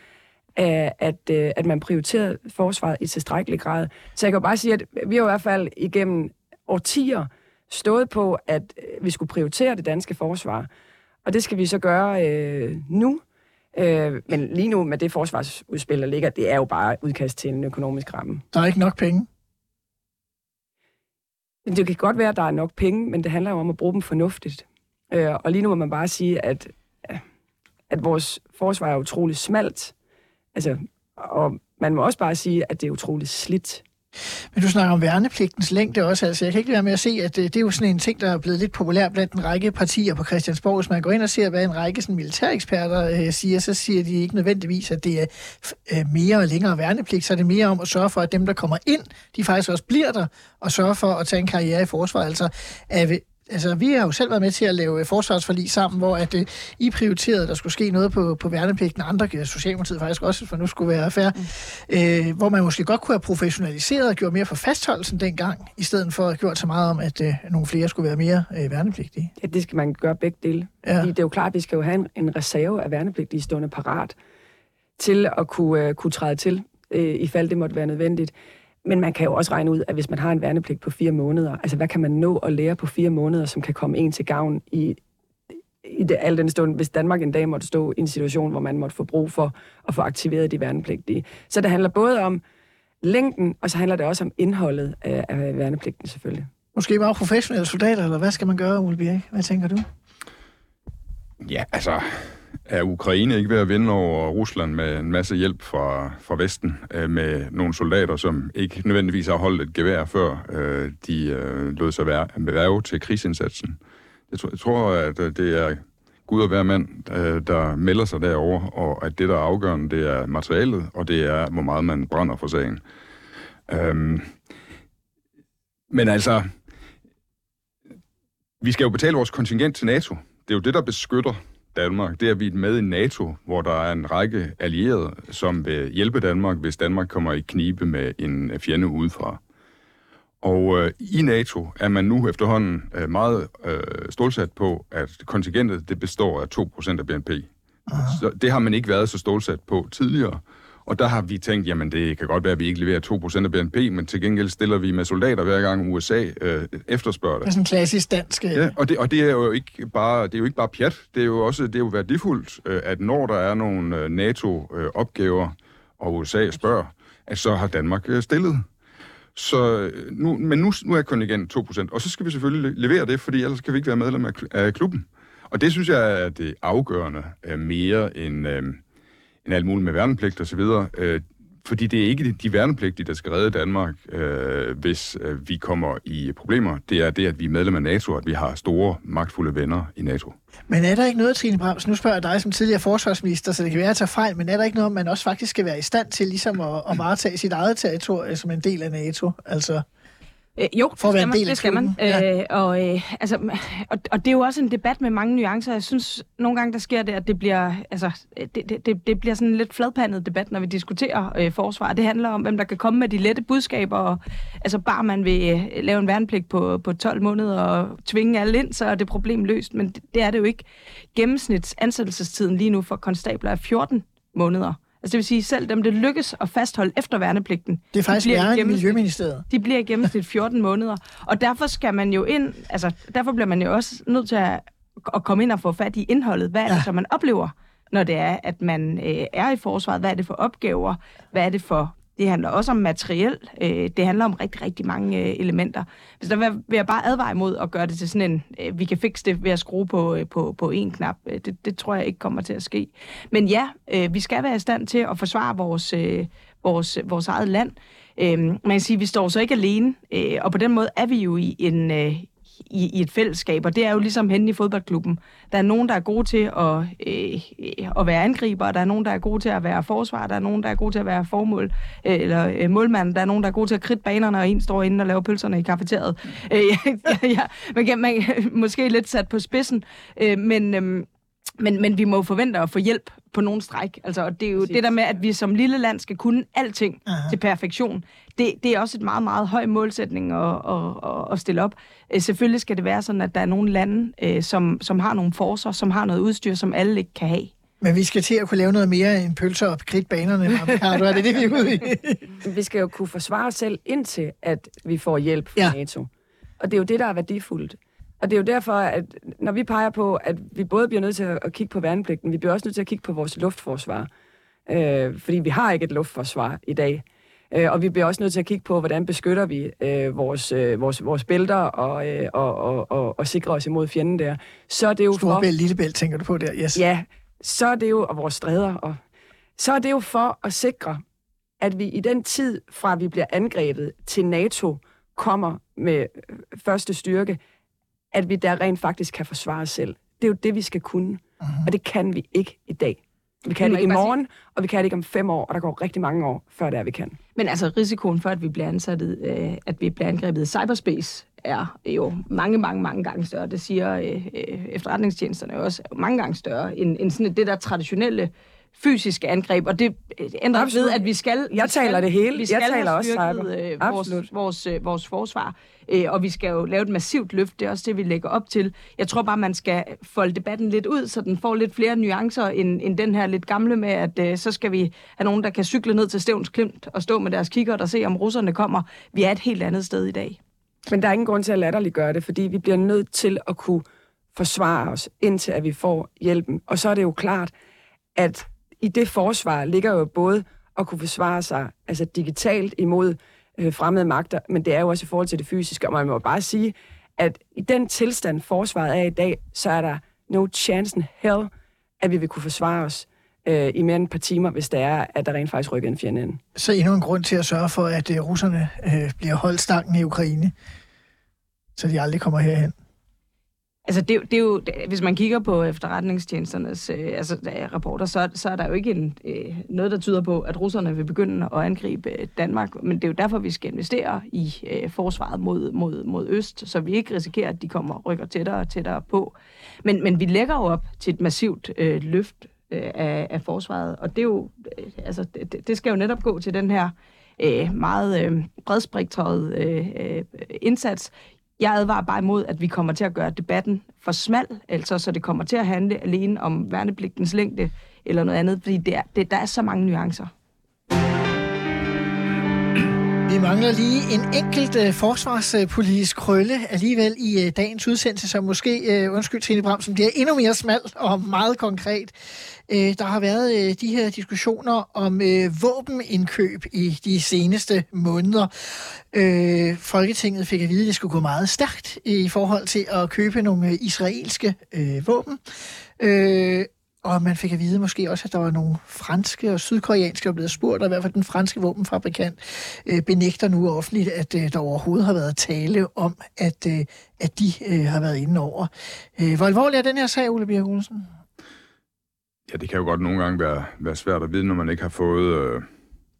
at, at, øh, at man prioriterede forsvaret i tilstrækkelig grad. Så jeg kan jo bare sige, at vi har i hvert fald igennem årtier stået på, at øh, vi skulle prioritere det danske forsvar. Og det skal vi så gøre øh, nu. Øh, men lige nu med det forsvarsudspil, der ligger, det er jo bare udkast til en økonomisk ramme. Der er ikke nok penge. Det kan godt være, at der er nok penge, men det handler jo om at bruge dem fornuftigt. Øh, og lige nu må man bare sige, at, at vores forsvar er utrolig smalt. Altså, og man må også bare sige, at det er utroligt slidt. Men du snakker om værnepligtens længde også. Altså, jeg kan ikke være med at se, at det, det er jo sådan en ting, der er blevet lidt populær blandt en række partier på Christiansborg. Hvis man går ind og ser, hvad en række sådan, militæreksperter øh, siger, så siger de ikke nødvendigvis, at det er øh, mere og længere værnepligt. Så er det mere om at sørge for, at dem, der kommer ind, de faktisk også bliver der, og sørge for at tage en karriere i forsvaret. Altså, er, altså, vi har jo selv været med til at lave øh, forsvarsforlig sammen, hvor at, uh, I prioriterede, at der skulle ske noget på, på værnepligten, andre, øh, Socialdemokratiet faktisk også, for nu skulle være fair, mm. uh, hvor man måske godt kunne have professionaliseret og gjort mere for fastholdelsen dengang, i stedet for at have gjort så meget om, at uh, nogle flere skulle være mere uh, værnepligtige. Ja, det skal man gøre begge dele. Ja. Fordi det er jo klart, at vi skal jo have en, en reserve af værnepligtige stående parat til at kunne, uh, kunne træde til, uh, i fald det måtte være nødvendigt. Men man kan jo også regne ud, at hvis man har en værnepligt på fire måneder, altså hvad kan man nå at lære på fire måneder, som kan komme en til gavn i, i det, al den stund, hvis Danmark en dag måtte stå i en situation, hvor man måtte få brug for at få aktiveret de værnepligtige. Så det handler både om længden, og så handler det også om indholdet af, af værnepligten selvfølgelig. Måske bare professionelle soldater, eller hvad skal man gøre, Ole Birk? Hvad tænker du? Ja, altså, er Ukraine ikke ved at vinde over Rusland med en masse hjælp fra, fra Vesten, øh, med nogle soldater, som ikke nødvendigvis har holdt et gevær før øh, de øh, lod sig være, værve til krigsindsatsen. Jeg tror, jeg tror, at øh, det er Gud og hver mand, øh, der melder sig derover, og at det, der er afgørende, det er materialet, og det er, hvor meget man brænder for sagen. Øhm, men altså, vi skal jo betale vores kontingent til NATO. Det er jo det, der beskytter Danmark, det er, at vi er med i NATO, hvor der er en række allierede, som vil hjælpe Danmark, hvis Danmark kommer i knibe med en fjende udefra. Og øh, i NATO er man nu efterhånden øh, meget øh, stålsat på, at kontingentet det består af 2% af BNP. Så det har man ikke været så stålsat på tidligere. Og der har vi tænkt, jamen det kan godt være, at vi ikke leverer 2% af BNP, men til gengæld stiller vi med soldater hver gang USA øh, efterspørger Det er det. sådan en klassisk dansk... øh, Ja, og det, og det er jo ikke bare det er jo ikke bare pjat, det er jo også det er jo værdifuldt, øh, at når der er nogle øh, NATO-opgaver, og USA spørger, at så har Danmark stillet. Så nu, men nu, nu er kontingent 2%, og så skal vi selvfølgelig levere det, fordi ellers kan vi ikke være medlem af, kl- af klubben. Og det synes jeg er det afgørende mere end, øh, end alt muligt med værnepligt og så videre. Øh, fordi det er ikke de værnepligtige, der skal redde Danmark, øh, hvis øh, vi kommer i problemer. Det er det, at vi er medlem af NATO, og at vi har store, magtfulde venner i NATO. Men er der ikke noget, Trine Brams, nu spørger jeg dig som tidligere forsvarsminister, så det kan være, at jeg tager fejl, men er der ikke noget, man også faktisk skal være i stand til ligesom at, at varetage sit eget territorie som en del af NATO? Altså, Øh, jo, For at være en del det skal man. ja. Øh, og, øh, altså, og, og det er jo også en debat med mange nuancer. Jeg synes, nogle gange der sker det, at det bliver, altså, det, det, det, det bliver sådan en lidt fladpandet debat, når vi diskuterer øh, forsvar. Det handler om, hvem der kan komme med de lette budskaber. Og, altså, bare man vil øh, lave en værnepligt på, på 12 måneder og tvinge alle ind, så er det problem løst. Men det, det er det jo ikke. Gennemsnits ansættelsestiden lige nu for konstabler er 14 måneder. Altså det vil sige, selv dem, det lykkes at fastholde efter værnepligten, det er faktisk bliver værre end Miljøministeriet. de bliver i gennemsnit 14 måneder. Og derfor skal man jo ind, altså derfor bliver man jo også nødt til at, at komme ind og få fat i indholdet. Hvad er det, Ja. så man oplever, når det er, at man øh, er i forsvaret? Hvad er det for opgaver? Hvad er det for... Det handler også om materiel. Øh, det handler om rigtig, rigtig mange øh, elementer. Så der vil, vil jeg bare advare imod at gøre det til sådan en, øh, vi kan fikse det ved at skrue på, øh, på, på én knap. Øh, det, det tror jeg ikke kommer til at ske. Men ja, øh, vi skal være i stand til at forsvare vores, øh, vores, vores eget land. Øh, man kan sige, at vi står så ikke alene, øh, og på den måde er vi jo i en... Øh, i, i et fællesskab, og det er jo ligesom henne i fodboldklubben. Der er nogen, der er gode til at, øh, at være angriber, der er nogen, der er gode til at være forsvar, der er nogen, der er gode til at være formål, øh, eller øh, målmand, der er nogen, der er gode til at kridte banerne, og en står inde og laver pølserne i kafeteriet. Øh, (laughs) ja, ja, man kan, man, måske lidt sat på spidsen, øh, men... Øh, men, men vi må jo forvente at få hjælp på nogen stræk. Altså, og det er jo Præcis. det der med, at vi som lille land skal kunne alting Aha. til perfektion. Det, det er også et meget, meget høj målsætning at, at, at, at stille op. Øh, Selvfølgelig skal det være sådan, at der er nogle lande, øh, som, som har nogle forser, som har noget udstyr, som alle ikke kan have. Men vi skal til at kunne lave noget mere end pølser og kridt banerne. (laughs) Ricardo. Er det det, vi er ude i? (laughs) Vi skal jo kunne forsvare os selv indtil, at vi får hjælp fra ja. NATO. Og det er jo det, der er værdifuldt. Og det er jo derfor, at når vi peger på, at vi både bliver nødt til at kigge på værnepligten, vi bliver også nødt til at kigge på vores luftforsvar. Øh, fordi vi har ikke et luftforsvar i dag. Øh, og vi bliver også nødt til at kigge på, hvordan beskytter vi øh, vores, øh, vores, vores bælter og, øh, og, og, og, og sikrer os imod fjenden der. Så er det jo for... Storebælt, Lillebælt, tænker du på der? Yes. Ja, så er det jo, og vores stræder, og så er det jo for at sikre, at vi i den tid, fra vi bliver angrebet til NATO kommer med øh, første styrke, at vi der rent faktisk kan forsvare os selv. Det er jo det, vi skal kunne, uh-huh. og det kan vi ikke i dag. Vi kan det ikke i morgen, og vi kan det ikke om fem år, og der går rigtig mange år, før det er, vi kan. Men altså risikoen for, at vi bliver ansattet, øh, at vi bliver angrebet i cyberspace, er jo mange, mange, mange gange større. Det siger øh, øh, efterretningstjenesterne også, er jo mange gange større end, end sådan et, det der traditionelle fysiske angreb, og det øh, ændrer ikke Absolut. ved, at vi skal... Jeg vi skal, taler det hele. Vi Jeg skal taler have også cyber. øh, vores, vores, øh, vores forsvar, øh, og vi skal jo lave et massivt løft. Det er også det, vi lægger op til. Jeg tror bare, man skal folde debatten lidt ud, så den får lidt flere nuancer end, end den her lidt gamle med, at øh, så skal vi have nogen, der kan cykle ned til Stævns Klint og stå med deres kigger og se, om russerne kommer. Vi er et helt andet sted i dag. Men der er ingen grund til at latterliggøre det, fordi vi bliver nødt til at kunne forsvare os, indtil at vi får hjælpen. Og så er det jo klart, at i det forsvar ligger jo både at kunne forsvare sig altså digitalt imod øh, fremmede magter, men det er jo også i forhold til det fysiske. Og man må bare sige, at i den tilstand, forsvaret er i dag, så er der no chance in hell, at vi vil kunne forsvare os øh, i mere end et par timer, hvis det er, at der rent faktisk rykker en fjende ind. Så endnu en grund til at sørge for, at øh, russerne øh, bliver holdt stangen i Ukraine, så de aldrig kommer herhen. Altså, det, det er jo, det, hvis man kigger på efterretningstjenesternes øh, altså, rapporter, så, så er der jo ikke en, øh, noget, der tyder på, at russerne vil begynde at angribe øh, Danmark. Men det er jo derfor, vi skal investere i øh, forsvaret mod, mod, mod øst, så vi ikke risikerer, at de kommer rykker tættere og tættere på. Men, men vi lægger jo op til et massivt øh, løft øh, af, af forsvaret, og det er jo, øh, altså, det, det skal jo netop gå til den her øh, meget øh, bredspektret øh, øh, indsats. Jeg advarer bare imod, at vi kommer til at gøre debatten for smal, altså så det kommer til at handle alene om værnepligtens længde eller noget andet, fordi det er, det, der er så mange nuancer. Vi mangler lige en enkelt øh, forsvarspolitisk krølle alligevel i øh, dagens udsendelse, som måske, øh, undskyld Trine Bramsen, bliver endnu mere smalt og meget konkret. Øh, der har været øh, de her diskussioner om øh, våbenindkøb i de seneste måneder. Øh, Folketinget fik at vide, at det skulle gå meget stærkt i forhold til at købe nogle øh, israelske øh, våben. Øh, og man fik at vide måske også, at der var nogle franske og sydkoreanske, der blev spurgt, og i hvert fald den franske våbenfabrikant øh, benægter nu offentligt, at øh, der overhovedet har været tale om, at, øh, at de øh, har været inde over. Øh, hvor alvorlig er den her sag, Ole Birk Olsen? Ja, det kan jo godt nogle gange være, være svært at vide, når man ikke har fået øh,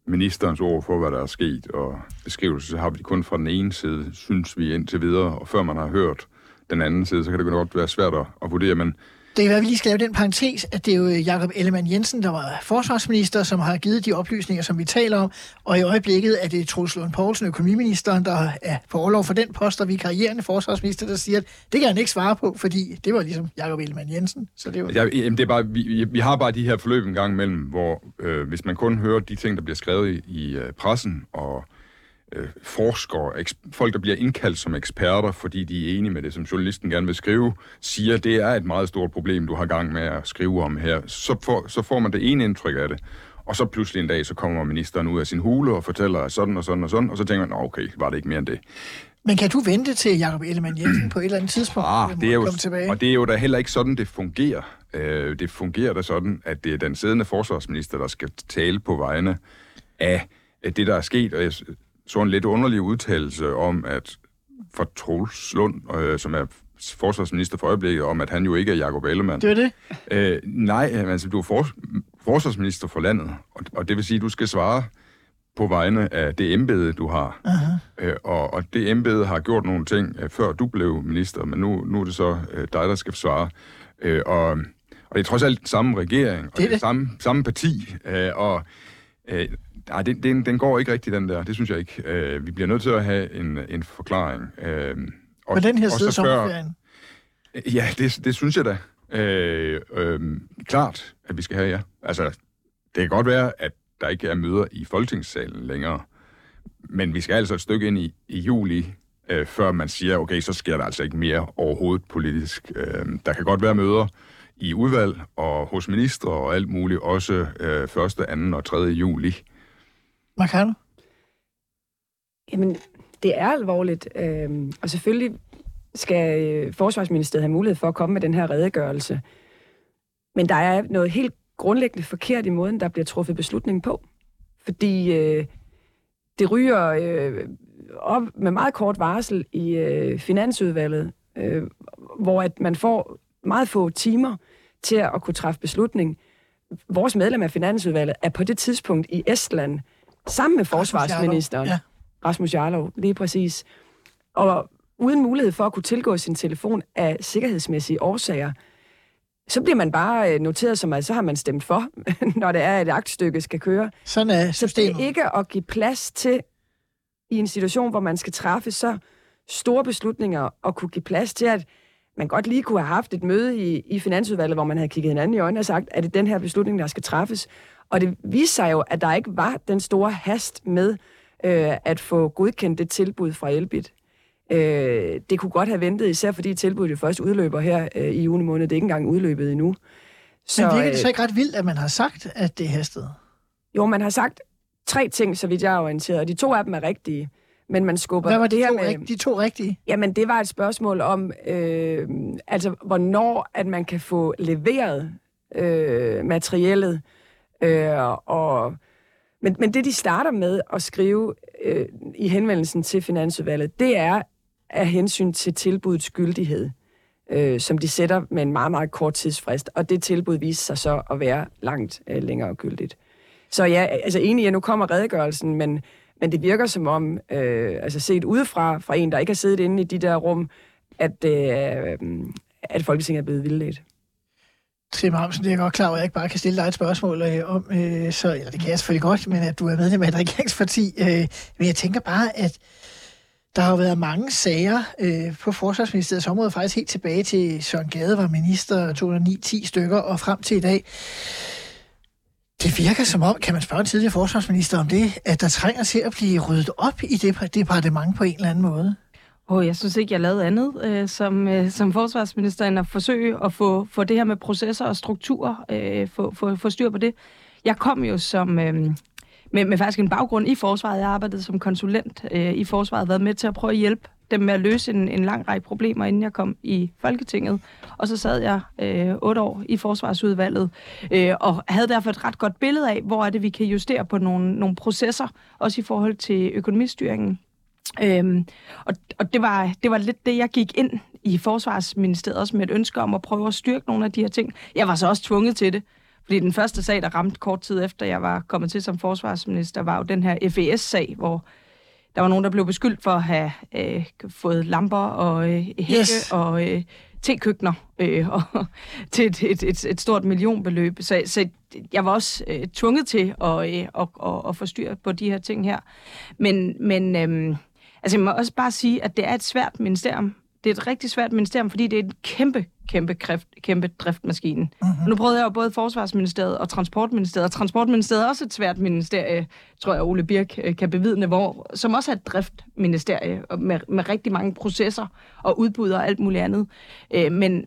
ministerens ord for, hvad der er sket, og beskrivelse, har vi kun fra den ene side, synes vi indtil videre, og før man har hørt den anden side, så kan det godt være svært at, at vurdere, men det er hvad at vi lige skal lave den parentes, at det er jo øh, Jakob Ellemann Jensen, der var forsvarsminister, som har givet de oplysninger, som vi taler om, og i øjeblikket er det Truls Lund Poulsen, økonomiministeren, der er på overlov for den post, og vi karrierende forsvarsminister, der siger, at det kan han ikke svare på, fordi det var ligesom Jakob Ellemann Jensen. Så det var... Ja, jamen, det er bare, vi, vi- vi har bare de her forløb en gang imellem, hvor øh, hvis man kun hører de ting, der bliver skrevet i, i øh, pressen, og øh, forskere, eks, folk, der bliver indkaldt som eksperter, fordi de er enige med det, som journalisten gerne vil skrive, siger, det er et meget stort problem, du har gang med at skrive om her, så får, så får man det ene indtryk af det. Og så pludselig en dag, så kommer ministeren ud af sin hule og fortæller sådan og sådan og sådan, og så tænker man, "Nå, okay, var det ikke mere end det. Men kan du vente til Jakob Ellemann Jensen på et eller andet tidspunkt? Ah, det er jo, tilbage? og det er jo da heller ikke sådan, det fungerer. Øh, det fungerer da sådan, at det er den siddende forsvarsminister, der skal tale på vegne af af det, der er sket. Og jeg så en lidt underlig udtalelse om, at fra Troels Lund, øh, som er forsvarsminister for øjeblikket, om at han jo ikke er Jakob Ellemann. Det var det. Øh, nej, altså du er for, forsvarsminister for landet, og, og det vil sige, at du skal svare på vegne af det embede, du har. Uh-huh. Øh, og, og det embede har gjort nogle ting, øh, før du blev minister, men nu, nu er det så øh, dig, der skal svare. Øh, og, og det er trods alt den samme regering, og Det er det er det. samme, samme parti, øh, og øh, nej, den, den, den går ikke rigtig, den der. Det synes jeg ikke. Øh, vi bliver nødt til at have en, en forklaring. Øh, På den her side af sommerferien. Ja, det, det synes jeg da. Øh, øh, klart, at vi skal have, ja. Altså, det kan godt være, at der ikke er møder i Folketingssalen længere, men vi skal altså et stykke ind i, i juli, øh, før man siger, okay, så sker der altså ikke mere overhovedet politisk. Øh, der kan godt være møder i udvalg og hos ministre og alt muligt, også øh, 1., 2. og 3. juli. Marcano? Jamen, det er alvorligt, øh, og selvfølgelig skal øh, Forsvarsministeriet have mulighed for at komme med den her redegørelse. Men der er noget helt grundlæggende forkert i måden, der bliver truffet beslutning på. Fordi øh, det ryger øh, op med meget kort varsel i øh, Finansudvalget, øh, hvor at man får meget få timer til at kunne træffe beslutning. Vores medlem af Finansudvalget er på det tidspunkt i Estland sammen med forsvarsministeren. Ja. Rasmus Jarlov, lige præcis. Og uden mulighed for at kunne tilgå sin telefon af sikkerhedsmæssige årsager, så bliver man bare øh, noteret som, at så har man stemt for, (laughs) når det er, at et aktstykke skal køre. Sådan er Så det systemet. er ikke at give plads til, i en situation, hvor man skal træffe så store beslutninger, og kunne give plads til, at man godt lige kunne have haft et møde i, i Finansudvalget, hvor man havde kigget hinanden i øjnene og sagt, at det er den her beslutning, der skal træffes. Og det viste sig jo, at der ikke var den store hast med øh, at få godkendt det tilbud fra Elbit. Øh, det kunne godt have ventet, især fordi tilbuddet først udløber her øh, i juni måned. Det er ikke engang udløbet endnu. Men virker det øh, så ikke ret vildt, at man har sagt, at det hastede? jo, man har sagt tre ting, så vidt jeg er orienteret, og de to af dem er rigtige. Men man skubber Hvad var det de her to, med... rig- de to rigtige? Jamen, det var et spørgsmål om, øh, altså, hvornår at man kan få leveret øh, materiellet. Øh, og, men, men det, de starter med at skrive øh, i henvendelsen til Finansudvalget, det er af hensyn til tilbudets gyldighed, øh, som de sætter med en meget, meget kort tidsfrist. Og det tilbud viser sig så at være langt øh, længere gyldigt. Så ja, altså egentlig, ja, nu kommer redegørelsen, men, men det virker som om, øh, altså set udefra, fra en, der ikke har siddet inde i de der rum, at, øh, at Folketinget er blevet vildledt. Tim Amsen, det er jeg godt klar over, at jeg ikke bare kan stille dig et spørgsmål øh, om, øh, så, eller det kan jeg selvfølgelig godt, men at du er medlem af et regeringsparti. Øh, men jeg tænker bare, at der har jo været mange sager øh, på Forsvarsministeriets område, faktisk helt tilbage til Søren Gade var minister, 209-10 stykker, og frem til i dag. Det virker som om, kan man spørge en tidligere forsvarsminister om det, at der trænger til at blive ryddet op i det departement på en eller anden måde? Oh, jeg synes ikke, jeg lavede andet øh, som, øh, som forsvarsminister, end at forsøge at få, få det her med processer og strukturer, øh, få, få, få styr på det. Jeg kom jo som, øh, med, med faktisk en baggrund i forsvaret. Jeg arbejdede som konsulent øh, i forsvaret, været med til at prøve at hjælpe dem med at løse en, en lang række problemer, inden jeg kom i Folketinget. Og så sad jeg øh, otte år i forsvarsudvalget, øh, og havde derfor et ret godt billede af, hvor er det, vi kan justere på nogle, nogle processer, også i forhold til økonomistyringen. Øhm, og og det, var, det var lidt det, jeg gik ind i Forsvarsministeriet også med et ønske om at prøve at styrke nogle af de her ting. Jeg var så også tvunget til det, fordi den første sag, der ramte kort tid efter, jeg var kommet til som forsvarsminister, var jo den her FES-sag, hvor der var nogen, der blev beskyldt for at have øh, fået lamper og øh, hække yes. og øh, tekøkkener øh, og, (laughs) til et, et, et, et stort millionbeløb. Så, så jeg var også øh, tvunget til at, øh, at, at, at få styr på de her ting her. Men, men øh, altså, jeg må også bare sige, at det er et svært ministerium. Det er et rigtig svært ministerium, fordi det er en kæmpe kæmpe, kræft, kæmpe driftmaskine. Mm-hmm. Nu prøvede jeg jo både Forsvarsministeriet og Transportministeriet. Transportministeriet er også et svært ministerie, tror jeg, Ole Birk øh, kan bevidne, hvor, som også er et driftministerie med, med rigtig mange processer og udbud og alt muligt andet. Øh, men,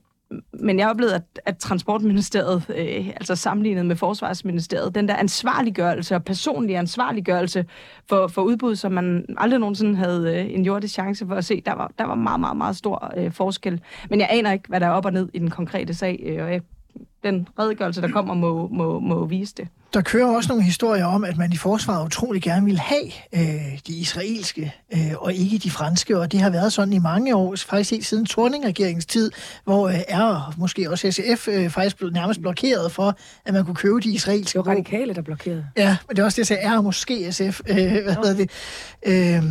men jeg oplevede, at, at Transportministeriet, øh, altså sammenlignet med Forsvarsministeriet, den der ansvarliggørelse og personlig ansvarliggørelse for, for udbud, som man aldrig nogensinde havde øh, en jordisk chance for at se, der var, der var meget, meget, meget stor øh, forskel. Men jeg aner ikke, hvad der er op og ned i den konkrete sag, øh, og jeg, den redegørelse, der kommer, må, må, må vise det. Der kører også nogle historier om, at man i forsvaret utrolig gerne vil have øh, de israelske øh, og ikke de franske, og det har været sådan i mange år, faktisk helt siden Torning-regeringens tid, hvor øh, er måske også SF øh, faktisk blev nærmest blokeret for, at man kunne købe de israelske. Det var radikale, der blokerede. Ja, men det er også det, jeg sagde, er måske SF. Øh, hvad hedder det? Øh,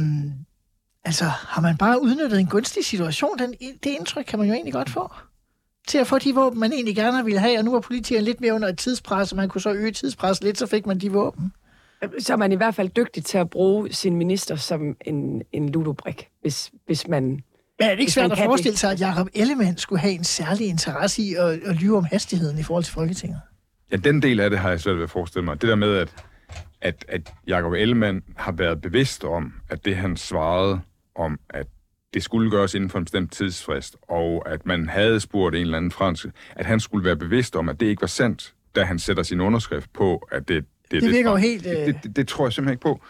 altså, har man bare udnyttet en gunstig situation? Den, det indtryk kan man jo egentlig godt få til at få de våben, man egentlig gerne ville have, og nu var politikerne lidt mere under et tidspres, og man kunne så øge tidspres lidt, så fik man de våben. Så er man i hvert fald dygtig til at bruge sin minister som en, en ludobrik, hvis, hvis man... Men er det ikke svært at forestille det? sig, at Jacob Ellemann skulle have en særlig interesse i at, at lyve om hastigheden i forhold til Folketinget? Ja, den del af det har jeg svært ved at forestille mig. Det der med, at, at, at Jacob Ellemann har været bevidst om, at det han svarede om, at det skulle gøres inden for en bestemt tidsfrist, og at man havde spurgt en eller anden fransk, at han skulle være bevidst om, at det ikke var sandt, da han sætter sin underskrift på, at det, det, det virker jo helt... Det, det, det, det tror jeg simpelthen ikke på.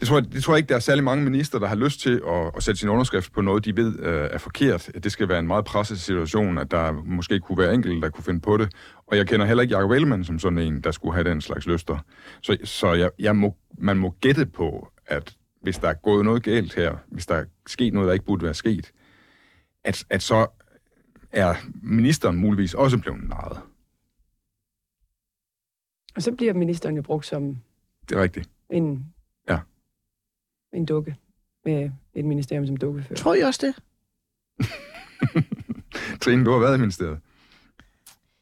Det tror, jeg, det tror jeg ikke, der er særlig mange minister, der har lyst til at, at sætte sin underskrift på noget, de ved øh, er forkert. Det skal være en meget presset situation, at der måske kunne være enkelte, der kunne finde på det. Og jeg kender heller ikke Jacob Ellemann som sådan en, der skulle have den slags lyster. Så, så jeg, jeg må, man må gætte på, at hvis der er gået noget galt her, hvis der er sket noget, der ikke burde være sket, at, at så er ministeren muligvis også blevet narret. Og så bliver ministeren jo brugt som... Det er rigtigt. En, ja. en dukke med et ministerium som dukkefører. Tror I også det? (laughs) Trine, du har været i ministeriet.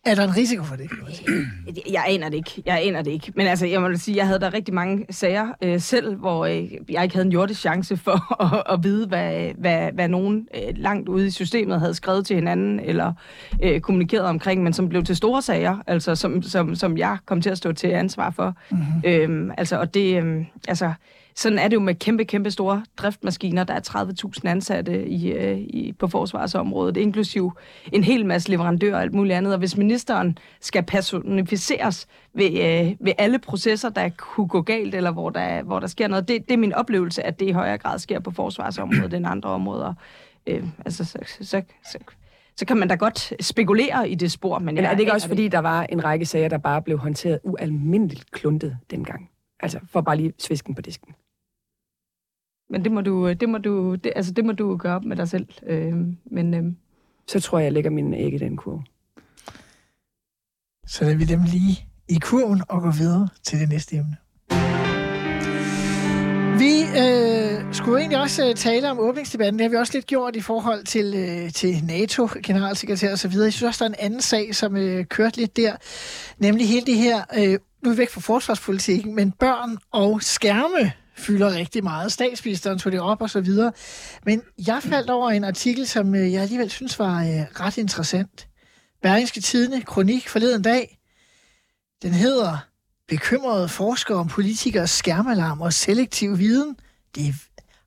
Er der en risiko for det? (clears throat) Jeg aner det ikke. Jeg aner det ikke. Men altså, jeg må sige, jeg havde der rigtig mange sager øh, selv, hvor øh, jeg ikke havde en jordisk chance for (laughs) at, at vide, hvad, hvad, hvad nogen øh, langt ude i systemet havde skrevet til hinanden eller øh, kommunikeret omkring, men som blev til store sager, altså som, som, som jeg kom til at stå til ansvar for. Mm-hmm. Øhm, altså, og det, øh, altså, sådan er det jo med kæmpe, kæmpe store driftmaskiner. Der er 30.000 ansatte i, øh, i, på forsvarsområdet, inklusiv en hel masse leverandører og alt muligt andet. Og hvis ministeren skal personificeres ved, øh, ved alle processer, der kunne gå galt, eller hvor der, hvor der sker noget, det, det er min oplevelse, at det i højere grad sker på forsvarsområdet end andre områder. Øh, altså, så, så, så, så kan man da godt spekulere i det spor. Men, men er det ikke også, fordi der var en række sager, der bare blev håndteret ualmindeligt kluntet dengang? Altså, for bare lige svisken på disken. Men det må du, det må du, det, altså det må du gøre op med dig selv. Øh, men, øh, så tror jeg, jeg lægger min æg i den kurve. Så lader vi dem lige i kurven og gå videre til det næste emne. Vi øh, skulle egentlig også uh, tale om åbningsdebatten. Det har vi også lidt gjort i forhold til, uh, til NATO, generalsekretær og så videre. Jeg synes også, der er en anden sag, som uh, kørte lidt der. Nemlig hele det her, uh, nu er vi væk fra forsvarspolitikken, men børn og skærme fylder rigtig meget. Statsministeren tog det op og så videre. Men jeg faldt over en artikel, som øh, jeg alligevel synes var øh, ret interessant. Berlingske Tidene, kronik forleden dag. Den hedder Bekymrede forskere om politikers skærmalarm og selektiv viden. Det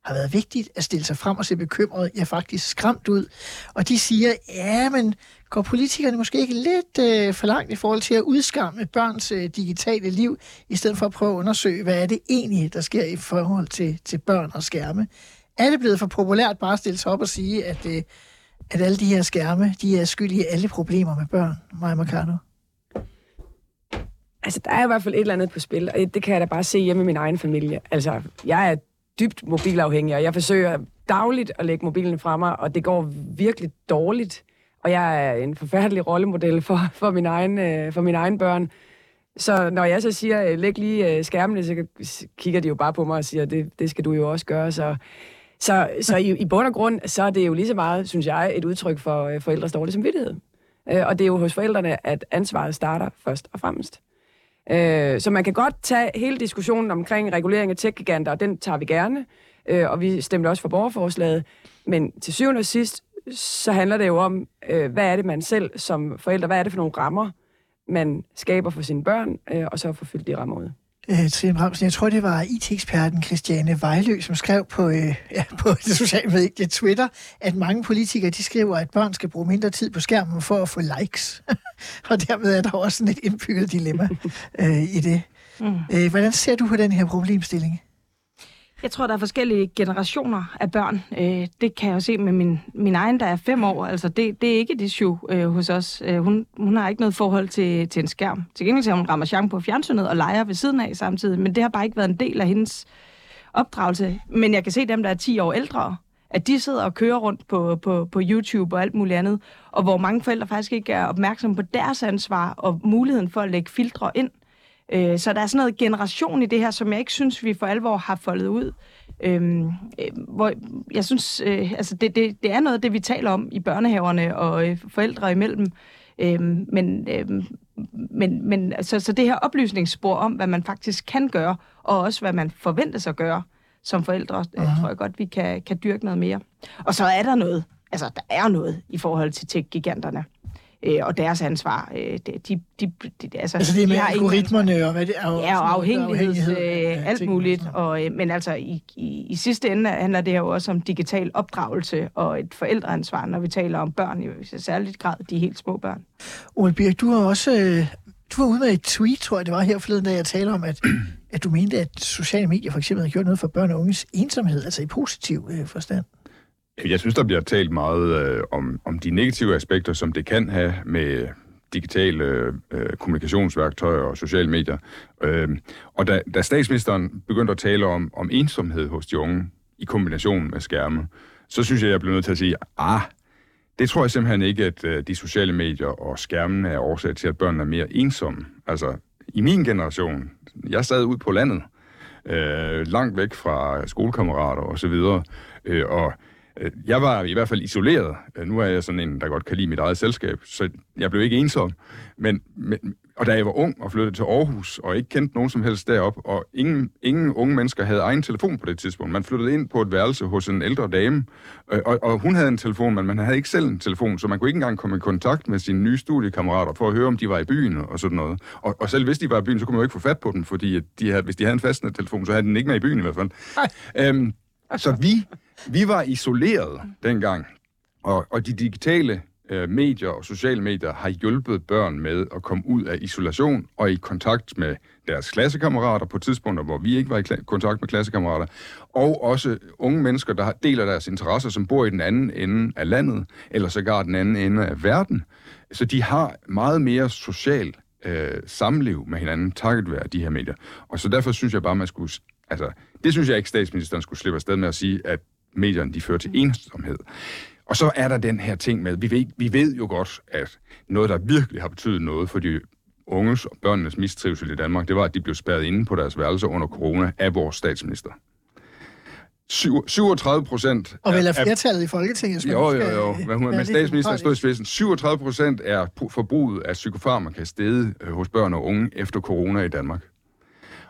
har været vigtigt at stille sig frem og se bekymret, ja faktisk skræmt ud. Og de siger, ja, men går politikerne måske ikke lidt øh, for langt i forhold til at udskamme børns øh, digitale liv, i stedet for at prøve at undersøge, hvad er det egentlig, der sker i forhold til, til børn og skærme? Er det blevet for populært bare at stille sig op og sige, at, øh, at alle de her skærme, de er skyldige i alle problemer med børn, Maja Mercado? Altså, der er i hvert fald et eller andet på spil, og det kan jeg da bare se hjemme i min egen familie. Altså, jeg er dybt mobilafhængig, og jeg forsøger dagligt at lægge mobilen fra mig, og det går virkelig dårligt. Og jeg er en forfærdelig rollemodel for, for, min egen, øh, for mine egne børn. Så når jeg så siger, øh, læg lige øh, skærmene, så kigger de jo bare på mig og siger, det, det skal du jo også gøre. Så, så, så i, i bund og grund, så er det jo lige så meget, synes jeg, et udtryk for øh, forældres dårlige samvittighed. Øh, og det er jo hos forældrene, at ansvaret starter først og fremmest. Øh, så man kan godt tage hele diskussionen omkring regulering af tech og den tager vi gerne, øh, og vi stemte også for borgerforslaget. Men til syvende og sidst, så handler det jo om, øh, hvad er det man selv som forældre, hvad er det for nogle rammer, man skaber for sine børn, øh, og så få fyldt de rammer ud øh, Trine Bramsen. Jeg tror, det var IT-eksperten Christiane Vejlø, som skrev på, øh, ja, på det sociale medie Twitter, at mange politikere de skriver, at børn skal bruge mindre tid på skærmen for at få likes. (laughs) og dermed er der også sådan et indbygget dilemma (laughs) øh, i det. Mm. Øh, hvordan ser du på den her problemstilling? Jeg tror, der er forskellige generationer af børn. Øh, det kan jeg jo se med min, min egen, der er fem år. Altså, det, det er ikke et issue øh, hos os. Øh, hun, hun har ikke noget forhold til, til en skærm. Til gengæld ser hun rammer på fjernsynet og leger ved siden af samtidig, men det har bare ikke været en del af hendes opdragelse. Men jeg kan se dem, der er 10 år ældre, at de sidder og kører rundt på, på, på YouTube og alt muligt andet, og hvor mange forældre faktisk ikke er opmærksomme på deres ansvar og muligheden for at lægge filtre ind. Øh, så der er sådan noget generation i det her, som jeg ikke synes, vi for alvor har foldet ud. Øhm, øh, hvor jeg synes, øh, altså det, det, det er noget det, vi taler om i børnehaverne og øh, forældre imellem. Øhm, men, øhm, men, men så, så det her oplysningsspor om, hvad man faktisk kan gøre, og også hvad man forventes at gøre som forældre, øh, tror jeg godt, vi kan, kan dyrke noget mere. Og så er der noget, altså der er noget i forhold til tech-giganterne øh, og deres ansvar. Øh, de, de, de, altså, altså det er med de algoritmerne og hvad det er? Ja, og afhængighed, afhængighed øh, alt muligt. Og, øh, men altså, i, i, i sidste ende handler det jo også om digital opdragelse og et forældreansvar, når vi taler om børn, i særligt grad de helt små børn. Ole Birk, du har også... Øh, du var ude med et tweet, tror jeg, det var her forleden, da jeg talte om, at, (clears throat) at du mente, at sociale medier for eksempel har gjort noget for børn og unges ensomhed, altså i positiv øh, forstand. Jeg synes, der bliver talt meget øh, om, om de negative aspekter, som det kan have med digitale øh, kommunikationsværktøjer og sociale medier. Øh, og da, da statsministeren begyndte at tale om, om ensomhed hos de unge i kombination med skærme, så synes jeg, jeg blev nødt til at sige, ah, det tror jeg simpelthen ikke, at øh, de sociale medier og skærmen er årsag til, at børn er mere ensomme. Altså, i min generation, jeg sad ud på landet, øh, langt væk fra skolekammerater og så videre, øh, og jeg var i hvert fald isoleret. Øh, nu er jeg sådan en, der godt kan lide mit eget selskab, så jeg blev ikke ensom. Men, men, og da jeg var ung og flyttede til Aarhus, og ikke kendte nogen som helst derop, og ingen, ingen unge mennesker havde egen telefon på det tidspunkt. Man flyttede ind på et værelse hos en ældre dame, øh, og, og hun havde en telefon, men man havde ikke selv en telefon, så man kunne ikke engang komme i kontakt med sine nye studiekammerater for at høre, om de var i byen og sådan noget. Og, og selv hvis de var i byen, så kunne man jo ikke få fat på dem, fordi de havde, hvis de havde en fastnet telefon, så havde den ikke med i byen i hvert fald. Øhm, så vi vi var isoleret dengang, og, og de digitale øh, medier og sociale medier har hjulpet børn med at komme ud af isolation og i kontakt med deres klassekammerater på tidspunkter, hvor vi ikke var i kontakt med klassekammerater, og også unge mennesker, der deler deres interesser, som bor i den anden ende af landet, eller sågar den anden ende af verden. Så de har meget mere social øh, samliv med hinanden, takket være de her medier. Og så derfor synes jeg bare, man skulle... Altså, det synes jeg ikke, statsministeren skulle slippe afsted med at sige, at medierne de fører til ensomhed. Og så er der den her ting med, vi ved, vi ved jo godt, at noget, der virkelig har betydet noget for de unges og børnenes mistrivsel i Danmark, det var, at de blev spærret inde på deres værelser under corona af vores statsminister. Syv- 37 procent... Og vel er flertallet i Folketinget, man Jo, jo, skal, jo. Men, hun, men statsministeren stod i spidsen. 37 procent er forbruget af psykofarmaka steget øh, hos børn og unge efter corona i Danmark.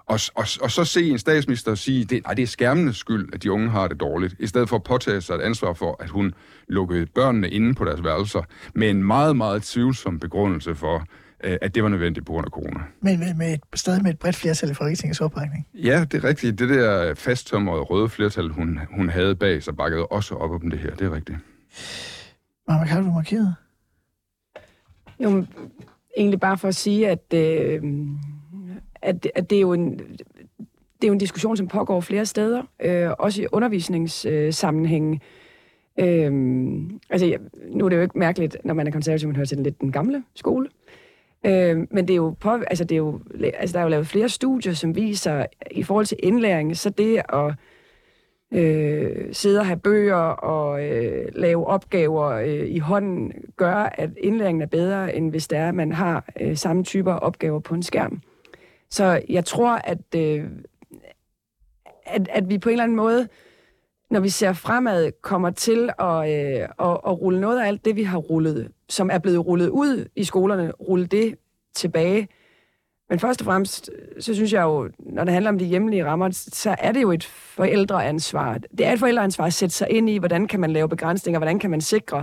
Og, og, og så se en statsminister sige, det, nej, det er skærmenes skyld, at de unge har det dårligt, i stedet for at påtage sig et ansvar for, at hun lukkede børnene inde på deres værelser, med en meget, meget tvivlsom begrundelse for, øh, at det var nødvendigt på grund af corona. Men med, med et, stadig med et bredt flertal i Folketingets opbakning. Ja, det er rigtigt. Det der fasttømrede røde flertal, hun, hun havde bag sig, bakkede også op om det her. Det er rigtigt. Mamma, har du markeret? Jo, egentlig bare for at sige, at, øh, at, at det er jo en... Det er jo en diskussion, som pågår flere steder, øh, også i undervisningssammenhænge. Øh, altså, nu er det jo ikke mærkeligt, når man er konservativ, man hører til den lidt den gamle skole. Øh, men det er jo, på, altså det er jo, altså der er jo lavet flere studier, som viser, i forhold til indlæring, så det at øh, sidde og have bøger og øh, lave opgaver øh, i hånden, gør, at indlæringen er bedre, end hvis det er, at man har øh, samme typer opgaver på en skærm. Så jeg tror, at, øh, at, at vi på en eller anden måde, når vi ser fremad, kommer til at, øh, at, at rulle noget af alt det, vi har rullet, som er blevet rullet ud i skolerne, rulle det tilbage. Men først og fremmest, så synes jeg jo, når det handler om de hjemlige rammer, så er det jo et forældreansvar. Det er et forældreansvar at sætte sig ind i, hvordan kan man lave begrænsninger, hvordan kan man sikre,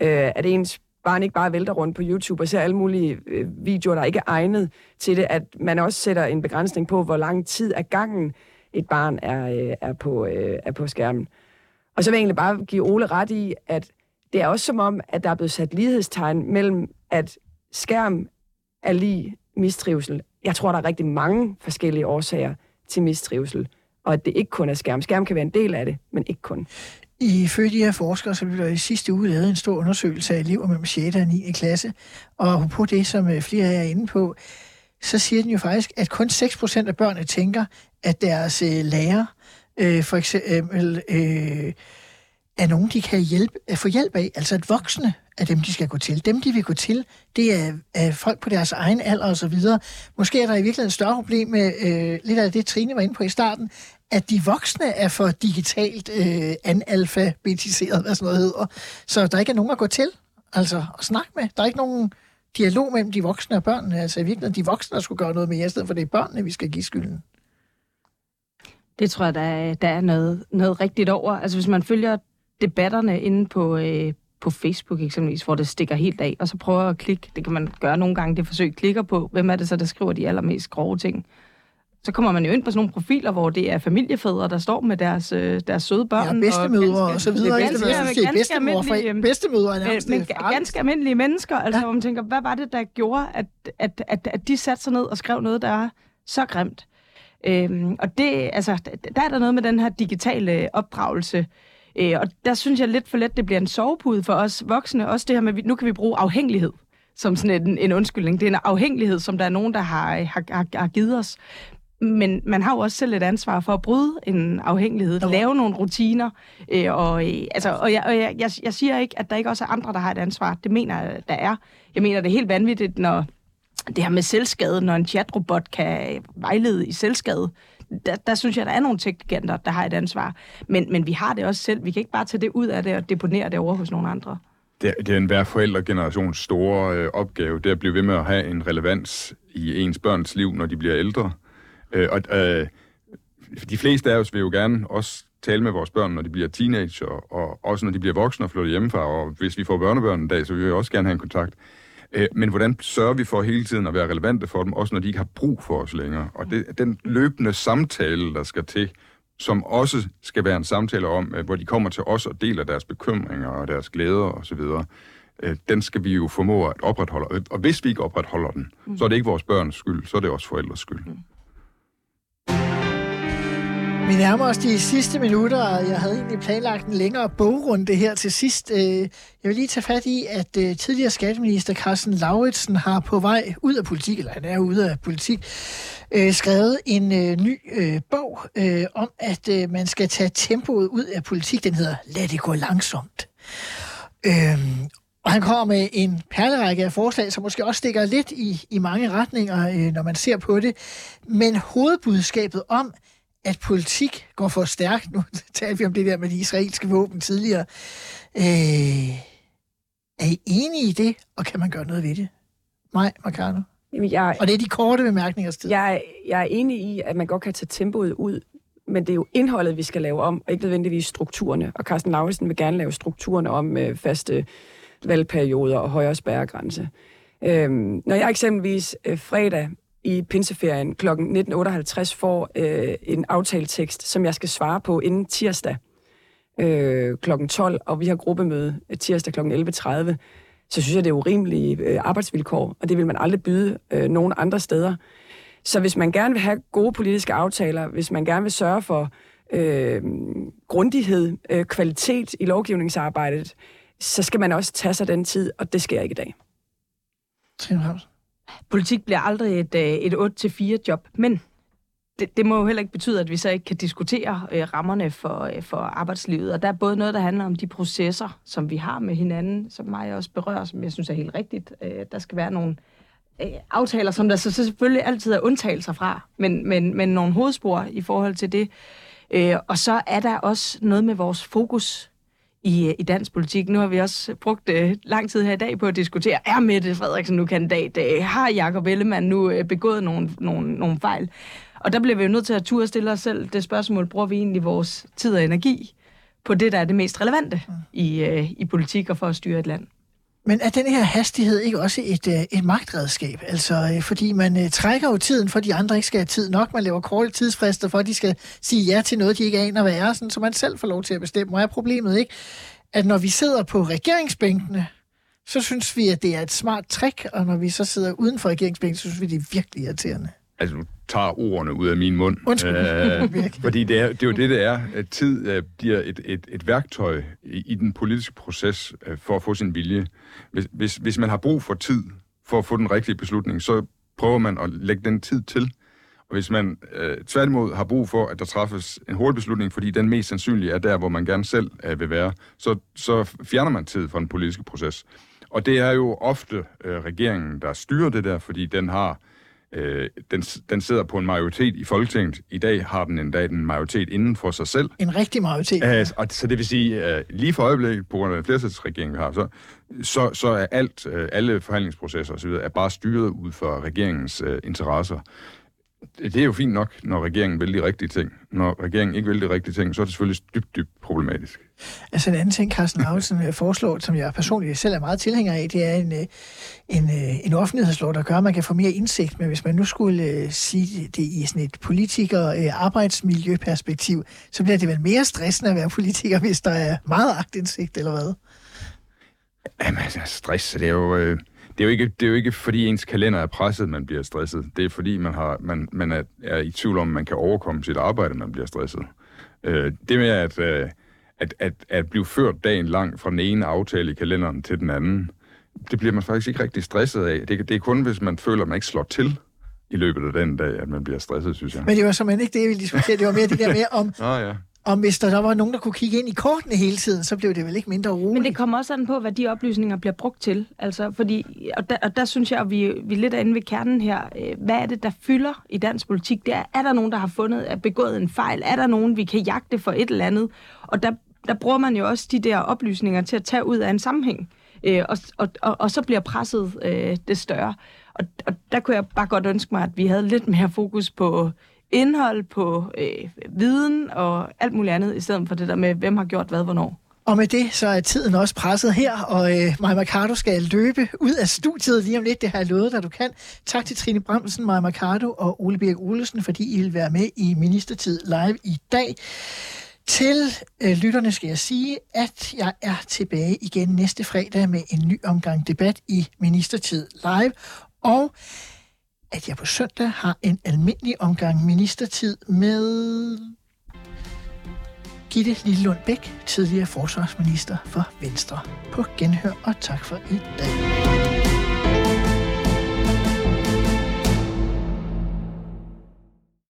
øh, at ens barn ikke bare vælter rundt på YouTube og ser alle mulige øh, videoer, der ikke er egnet til det, at man også sætter en begrænsning på, hvor lang tid af gangen et barn er, øh, er, på, øh, er på skærmen. Og så vil jeg egentlig bare give Ole ret i, at det er også som om, at der er blevet sat lighedstegn mellem, at skærm er lige mistrivsel. Jeg tror, der er rigtig mange forskellige årsager til mistrivsel, og at det ikke kun er skærm. Skærm kan være en del af det, men ikke kun. Ifølge de her forskere, så blev der i sidste uge lavet en stor undersøgelse af elever mellem 6. og 9. klasse. Og på det, som øh, flere af jer er inde på, så siger den jo faktisk, at kun 6% af børnene tænker, at deres øh, lærer øh, for eksempel øh, er nogen, de kan hjælpe, at få hjælp af. Altså at voksne er dem, de skal gå til. Dem, de vil gå til, det er, er folk på deres egen alder og så videre. Måske er der i virkeligheden et større problem med øh, lidt af det, Trine var inde på i starten, at de voksne er for digitalt øh, analfabetiseret, hvad sådan noget hedder. Så der ikke er nogen at gå til, altså at snakke med. Der er ikke nogen dialog mellem de voksne og børnene. Altså i virkeligheden de voksne, der skulle gøre noget mere, i stedet for det er børnene, vi skal give skylden. Det tror jeg, der er, der er noget, noget rigtigt over. Altså hvis man følger debatterne inde på, øh, på Facebook eksempelvis, hvor det stikker helt af, og så prøver at klikke, det kan man gøre nogle gange, det forsøg, klikker på, hvem er det så, der skriver de allermest grove ting. Så kommer man jo ind på sådan nogle profiler, hvor det er familiefædre, der står med deres, øh, deres søde børn. Ja, bedstemødre og, ganske- så videre. det er Ganske, ganske, ganske bedstemor, almindelige, for bedstemødre er nærmest men ganske almindelige mennesker, altså ja. hvor man tænker, hvad var det, der gjorde, at, at, at, at de satte sig ned og skrev noget, der er så grimt? Øhm, og det, altså, der er der noget med den her digitale opdragelse, øh, og der synes jeg lidt for let, det bliver en sovepude for os voksne. Også det her med, at nu kan vi bruge afhængighed som sådan en, en undskyldning. Det er en afhængighed, som der er nogen, der har, har, har, har givet os. Men man har jo også selv et ansvar for at bryde en afhængighed, Jo. lave nogle rutiner. Øh, og øh, altså, og, jeg, og jeg, jeg, jeg siger ikke, at der ikke også er andre, der har et ansvar. Det mener jeg, der er. Jeg mener, det er helt vanvittigt, når det her med selvskade, når en chatrobot kan vejlede i selvskade. Der, der synes jeg, der er nogle teknikanter, der har et ansvar. Men, men vi har det også selv. Vi kan ikke bare tage det ud af det og deponere det over hos nogle andre. Det, er- det er en hver forældregenerations store øh, opgave, det er at blive ved med at have en relevans i ens børns liv, når de bliver ældre. Øh, og øh, de fleste af os vil jo gerne også tale med vores børn, når de bliver teenager, og også når de bliver voksne og flytter hjemmefra, og hvis vi får børnebørn en dag, så vil vi også gerne have en kontakt. Øh, men hvordan sørger vi for hele tiden at være relevante for dem, også når de ikke har brug for os længere? Og det den løbende samtale, der skal til, som også skal være en samtale om, øh, hvor de kommer til os og deler deres bekymringer og deres glæder osv., øh, den skal vi jo formå at opretholde. Og- Og hvis vi ikke opretholder den, mm. så er det ikke vores børns skyld, så er det også forældres skyld. Vi nærmer os de sidste minutter, og jeg havde egentlig planlagt en længere bogrunde her til sidst. Øh, jeg vil lige tage fat i, at øh, tidligere skatteminister Carsten Lauritsen har på vej ud af politik, eller han er ude af politik, øh, skrevet en ny bog om, at man skal tage tempoet ud af politik. Den hedder Lad det gå langsomt. Og han kommer med en perlerække af forslag, som måske også stikker lidt i, i mange retninger, når man ser på det. Men hovedbudskabet om, at politik går for stærkt. Nu (laughs) talte vi om det der med de israelske våben tidligere. Øh, er I enige i det, og kan man gøre noget ved det? Nej, Marcano. Jamen, jeg, Og det er de korte bemærkningers tid. jeg, jeg er enig i, at man godt kan tage tempoet ud, men det er jo indholdet, vi skal lave om, og ikke nødvendigvis strukturerne. Og Carsten Lauritsen vil gerne lave strukturerne om med faste valgperioder og højere spærregrænse. Øhm, når jeg eksempelvis øh, fredag i pinseferien kl. 19.58 får øh, en aftaletekst, som jeg skal svare på inden tirsdag øh, kl. 12, og vi har gruppemøde tirsdag kl. 11.30, så synes jeg, det er urimelige øh, arbejdsvilkår, og det vil man aldrig byde øh, nogen andre steder. Så hvis man gerne vil have gode politiske aftaler, hvis man gerne vil sørge for øh, grundighed, øh, kvalitet i lovgivningsarbejdet, så skal man også tage sig den tid, og det sker ikke i dag. Trine Bramsen. Politik bliver aldrig et, øh, et 8-4 job, men det, det må jo heller ikke betyde, at vi så ikke kan diskutere øh, rammerne for, øh, for arbejdslivet. Og der er både noget, der handler om de processer, som vi har med hinanden, som mig også berører, som jeg synes er helt rigtigt. Øh, der skal være nogle øh, aftaler, som der så selvfølgelig altid er undtagelser fra, men, men, men nogle hovedspor i forhold til det. Øh, og så er der også noget med vores fokus i, øh, i dansk politik. Nu har vi også brugt øh, lang tid her i dag på at diskutere, er Mette Frederiksen nu kandidat? Øh, har Jacob Ellemann nu øh, begået nogle, nogle, nogle fejl? Og der bliver vi jo nødt til at turde stille os selv det spørgsmål, bruger vi egentlig vores tid og energi på det, der er det mest relevante i, øh, i politik og for at styre et land? Men er den her hastighed ikke også et, øh, et magtredskab? Altså, øh, fordi man øh, trækker jo tiden, for de andre ikke skal have tid nok. Man laver korte tidsfrister, for at de skal sige ja til noget, de ikke aner, hvad er, sådan, så man selv får lov til at bestemme. Og er problemet ikke, at når vi sidder på regeringsbænkene, så synes vi, at det er et smart trick, og når vi så sidder uden for regeringsbænken, så synes vi, det er virkelig irriterende. Altså, du tager ordene ud af min mund. Undskyld. Øh, (laughs) fordi det er, det er jo det, det er. At tid øh, bliver et, et, et værktøj i, i den politiske proces øh, for at få sin vilje. Hvis, hvis, hvis man har brug for tid for at få den rigtige beslutning, så prøver man at lægge den tid til. Og hvis man øh, tværtimod har brug for, at der træffes en hurtig beslutning, fordi den mest sandsynlige er der, hvor man gerne selv øh, vil være, så, så fjerner man tid fra den politiske proces. Og det er jo ofte øh, regeringen, der styrer det der, fordi den har øh, den, den sidder på en majoritet i Folketinget. I dag har den endda en majoritet inden for sig selv. En rigtig majoritet. Øh, og så det vil sige, øh, lige for øjeblikket, på grund af den flertalsregering, vi har, så, så, så er alt, øh, alle forhandlingsprocesser osv., er bare styret ud fra regeringens øh, interesser. Det er jo fint nok, når regeringen vil de rigtige ting. Når regeringen ikke vil de rigtige ting, så er det selvfølgelig dybt, dybt problematisk. Altså en anden ting, Carsten Lauritsen øh, foreslår, som jeg personligt selv er meget tilhænger af, det er en, øh, en, øh, en offentlighedslov, der gør, at man kan få mere indsigt. Men hvis man nu skulle sige det i sådan et politiker-arbejdsmiljøperspektiv, så bliver det vel mere stressende at være politiker, hvis der er meget agtindsigt, eller hvad? Jamen, altså, stress, det er jo... Øh det er, jo ikke, det er jo ikke, fordi ens kalender er presset, man bliver stresset. Det er, fordi man, har, man, man er, er i tvivl om, man kan overkomme sit arbejde, man bliver stresset. Øh, det med at, øh, at, at, at blive ført dagen lang fra den ene aftale i kalenderen til den anden, det bliver man faktisk ikke rigtig stresset af. Det, det er kun, hvis man føler, at man ikke slår til i løbet af den dag, at man bliver stresset, synes jeg. Men det var simpelthen ikke det, jeg ville diskutere. Det var mere det der med, om, (laughs) Nå, ja. om hvis der, der var nogen, der kunne kigge ind i kortene hele tiden, så blev det vel ikke mindre roligt. Men det kommer også an på, hvad de oplysninger bliver brugt til. Altså, fordi, og, der, og der synes jeg, at vi, vi er lidt inde ved kernen her. Øh, Hvad er det, der fylder i dansk politik? Det er, er der nogen, der har fundet, at begået en fejl? Er der nogen, vi kan jagte for et eller andet? Og der, der bruger man jo også de der oplysninger til at tage ud af en sammenhæng. Øh, og, og, og, og så bliver presset øh, det større. Og, og der kunne jeg bare godt ønske mig, at vi havde lidt mere fokus på indhold, på øh, viden og alt muligt andet, i stedet for det der med, hvem har gjort hvad, hvornår. Og med det, så er tiden også presset her, og øh, Maja Mercado skal løbe ud af studiet lige om lidt. Det har jeg lovet dig, du kan. Tak til Trine Bremsen, Maja Mercado og Ole Birk Olesen, fordi I vil være med i Ministertid Live i dag. Til øh, lytterne skal jeg sige, at jeg er tilbage igen næste fredag med en ny omgang debat i Ministertid Live, og at jeg på søndag har en almindelig omgang ministertid med Gitte Lillelund Bæk, tidligere forsvarsminister for Venstre. På genhør og tak for i dag.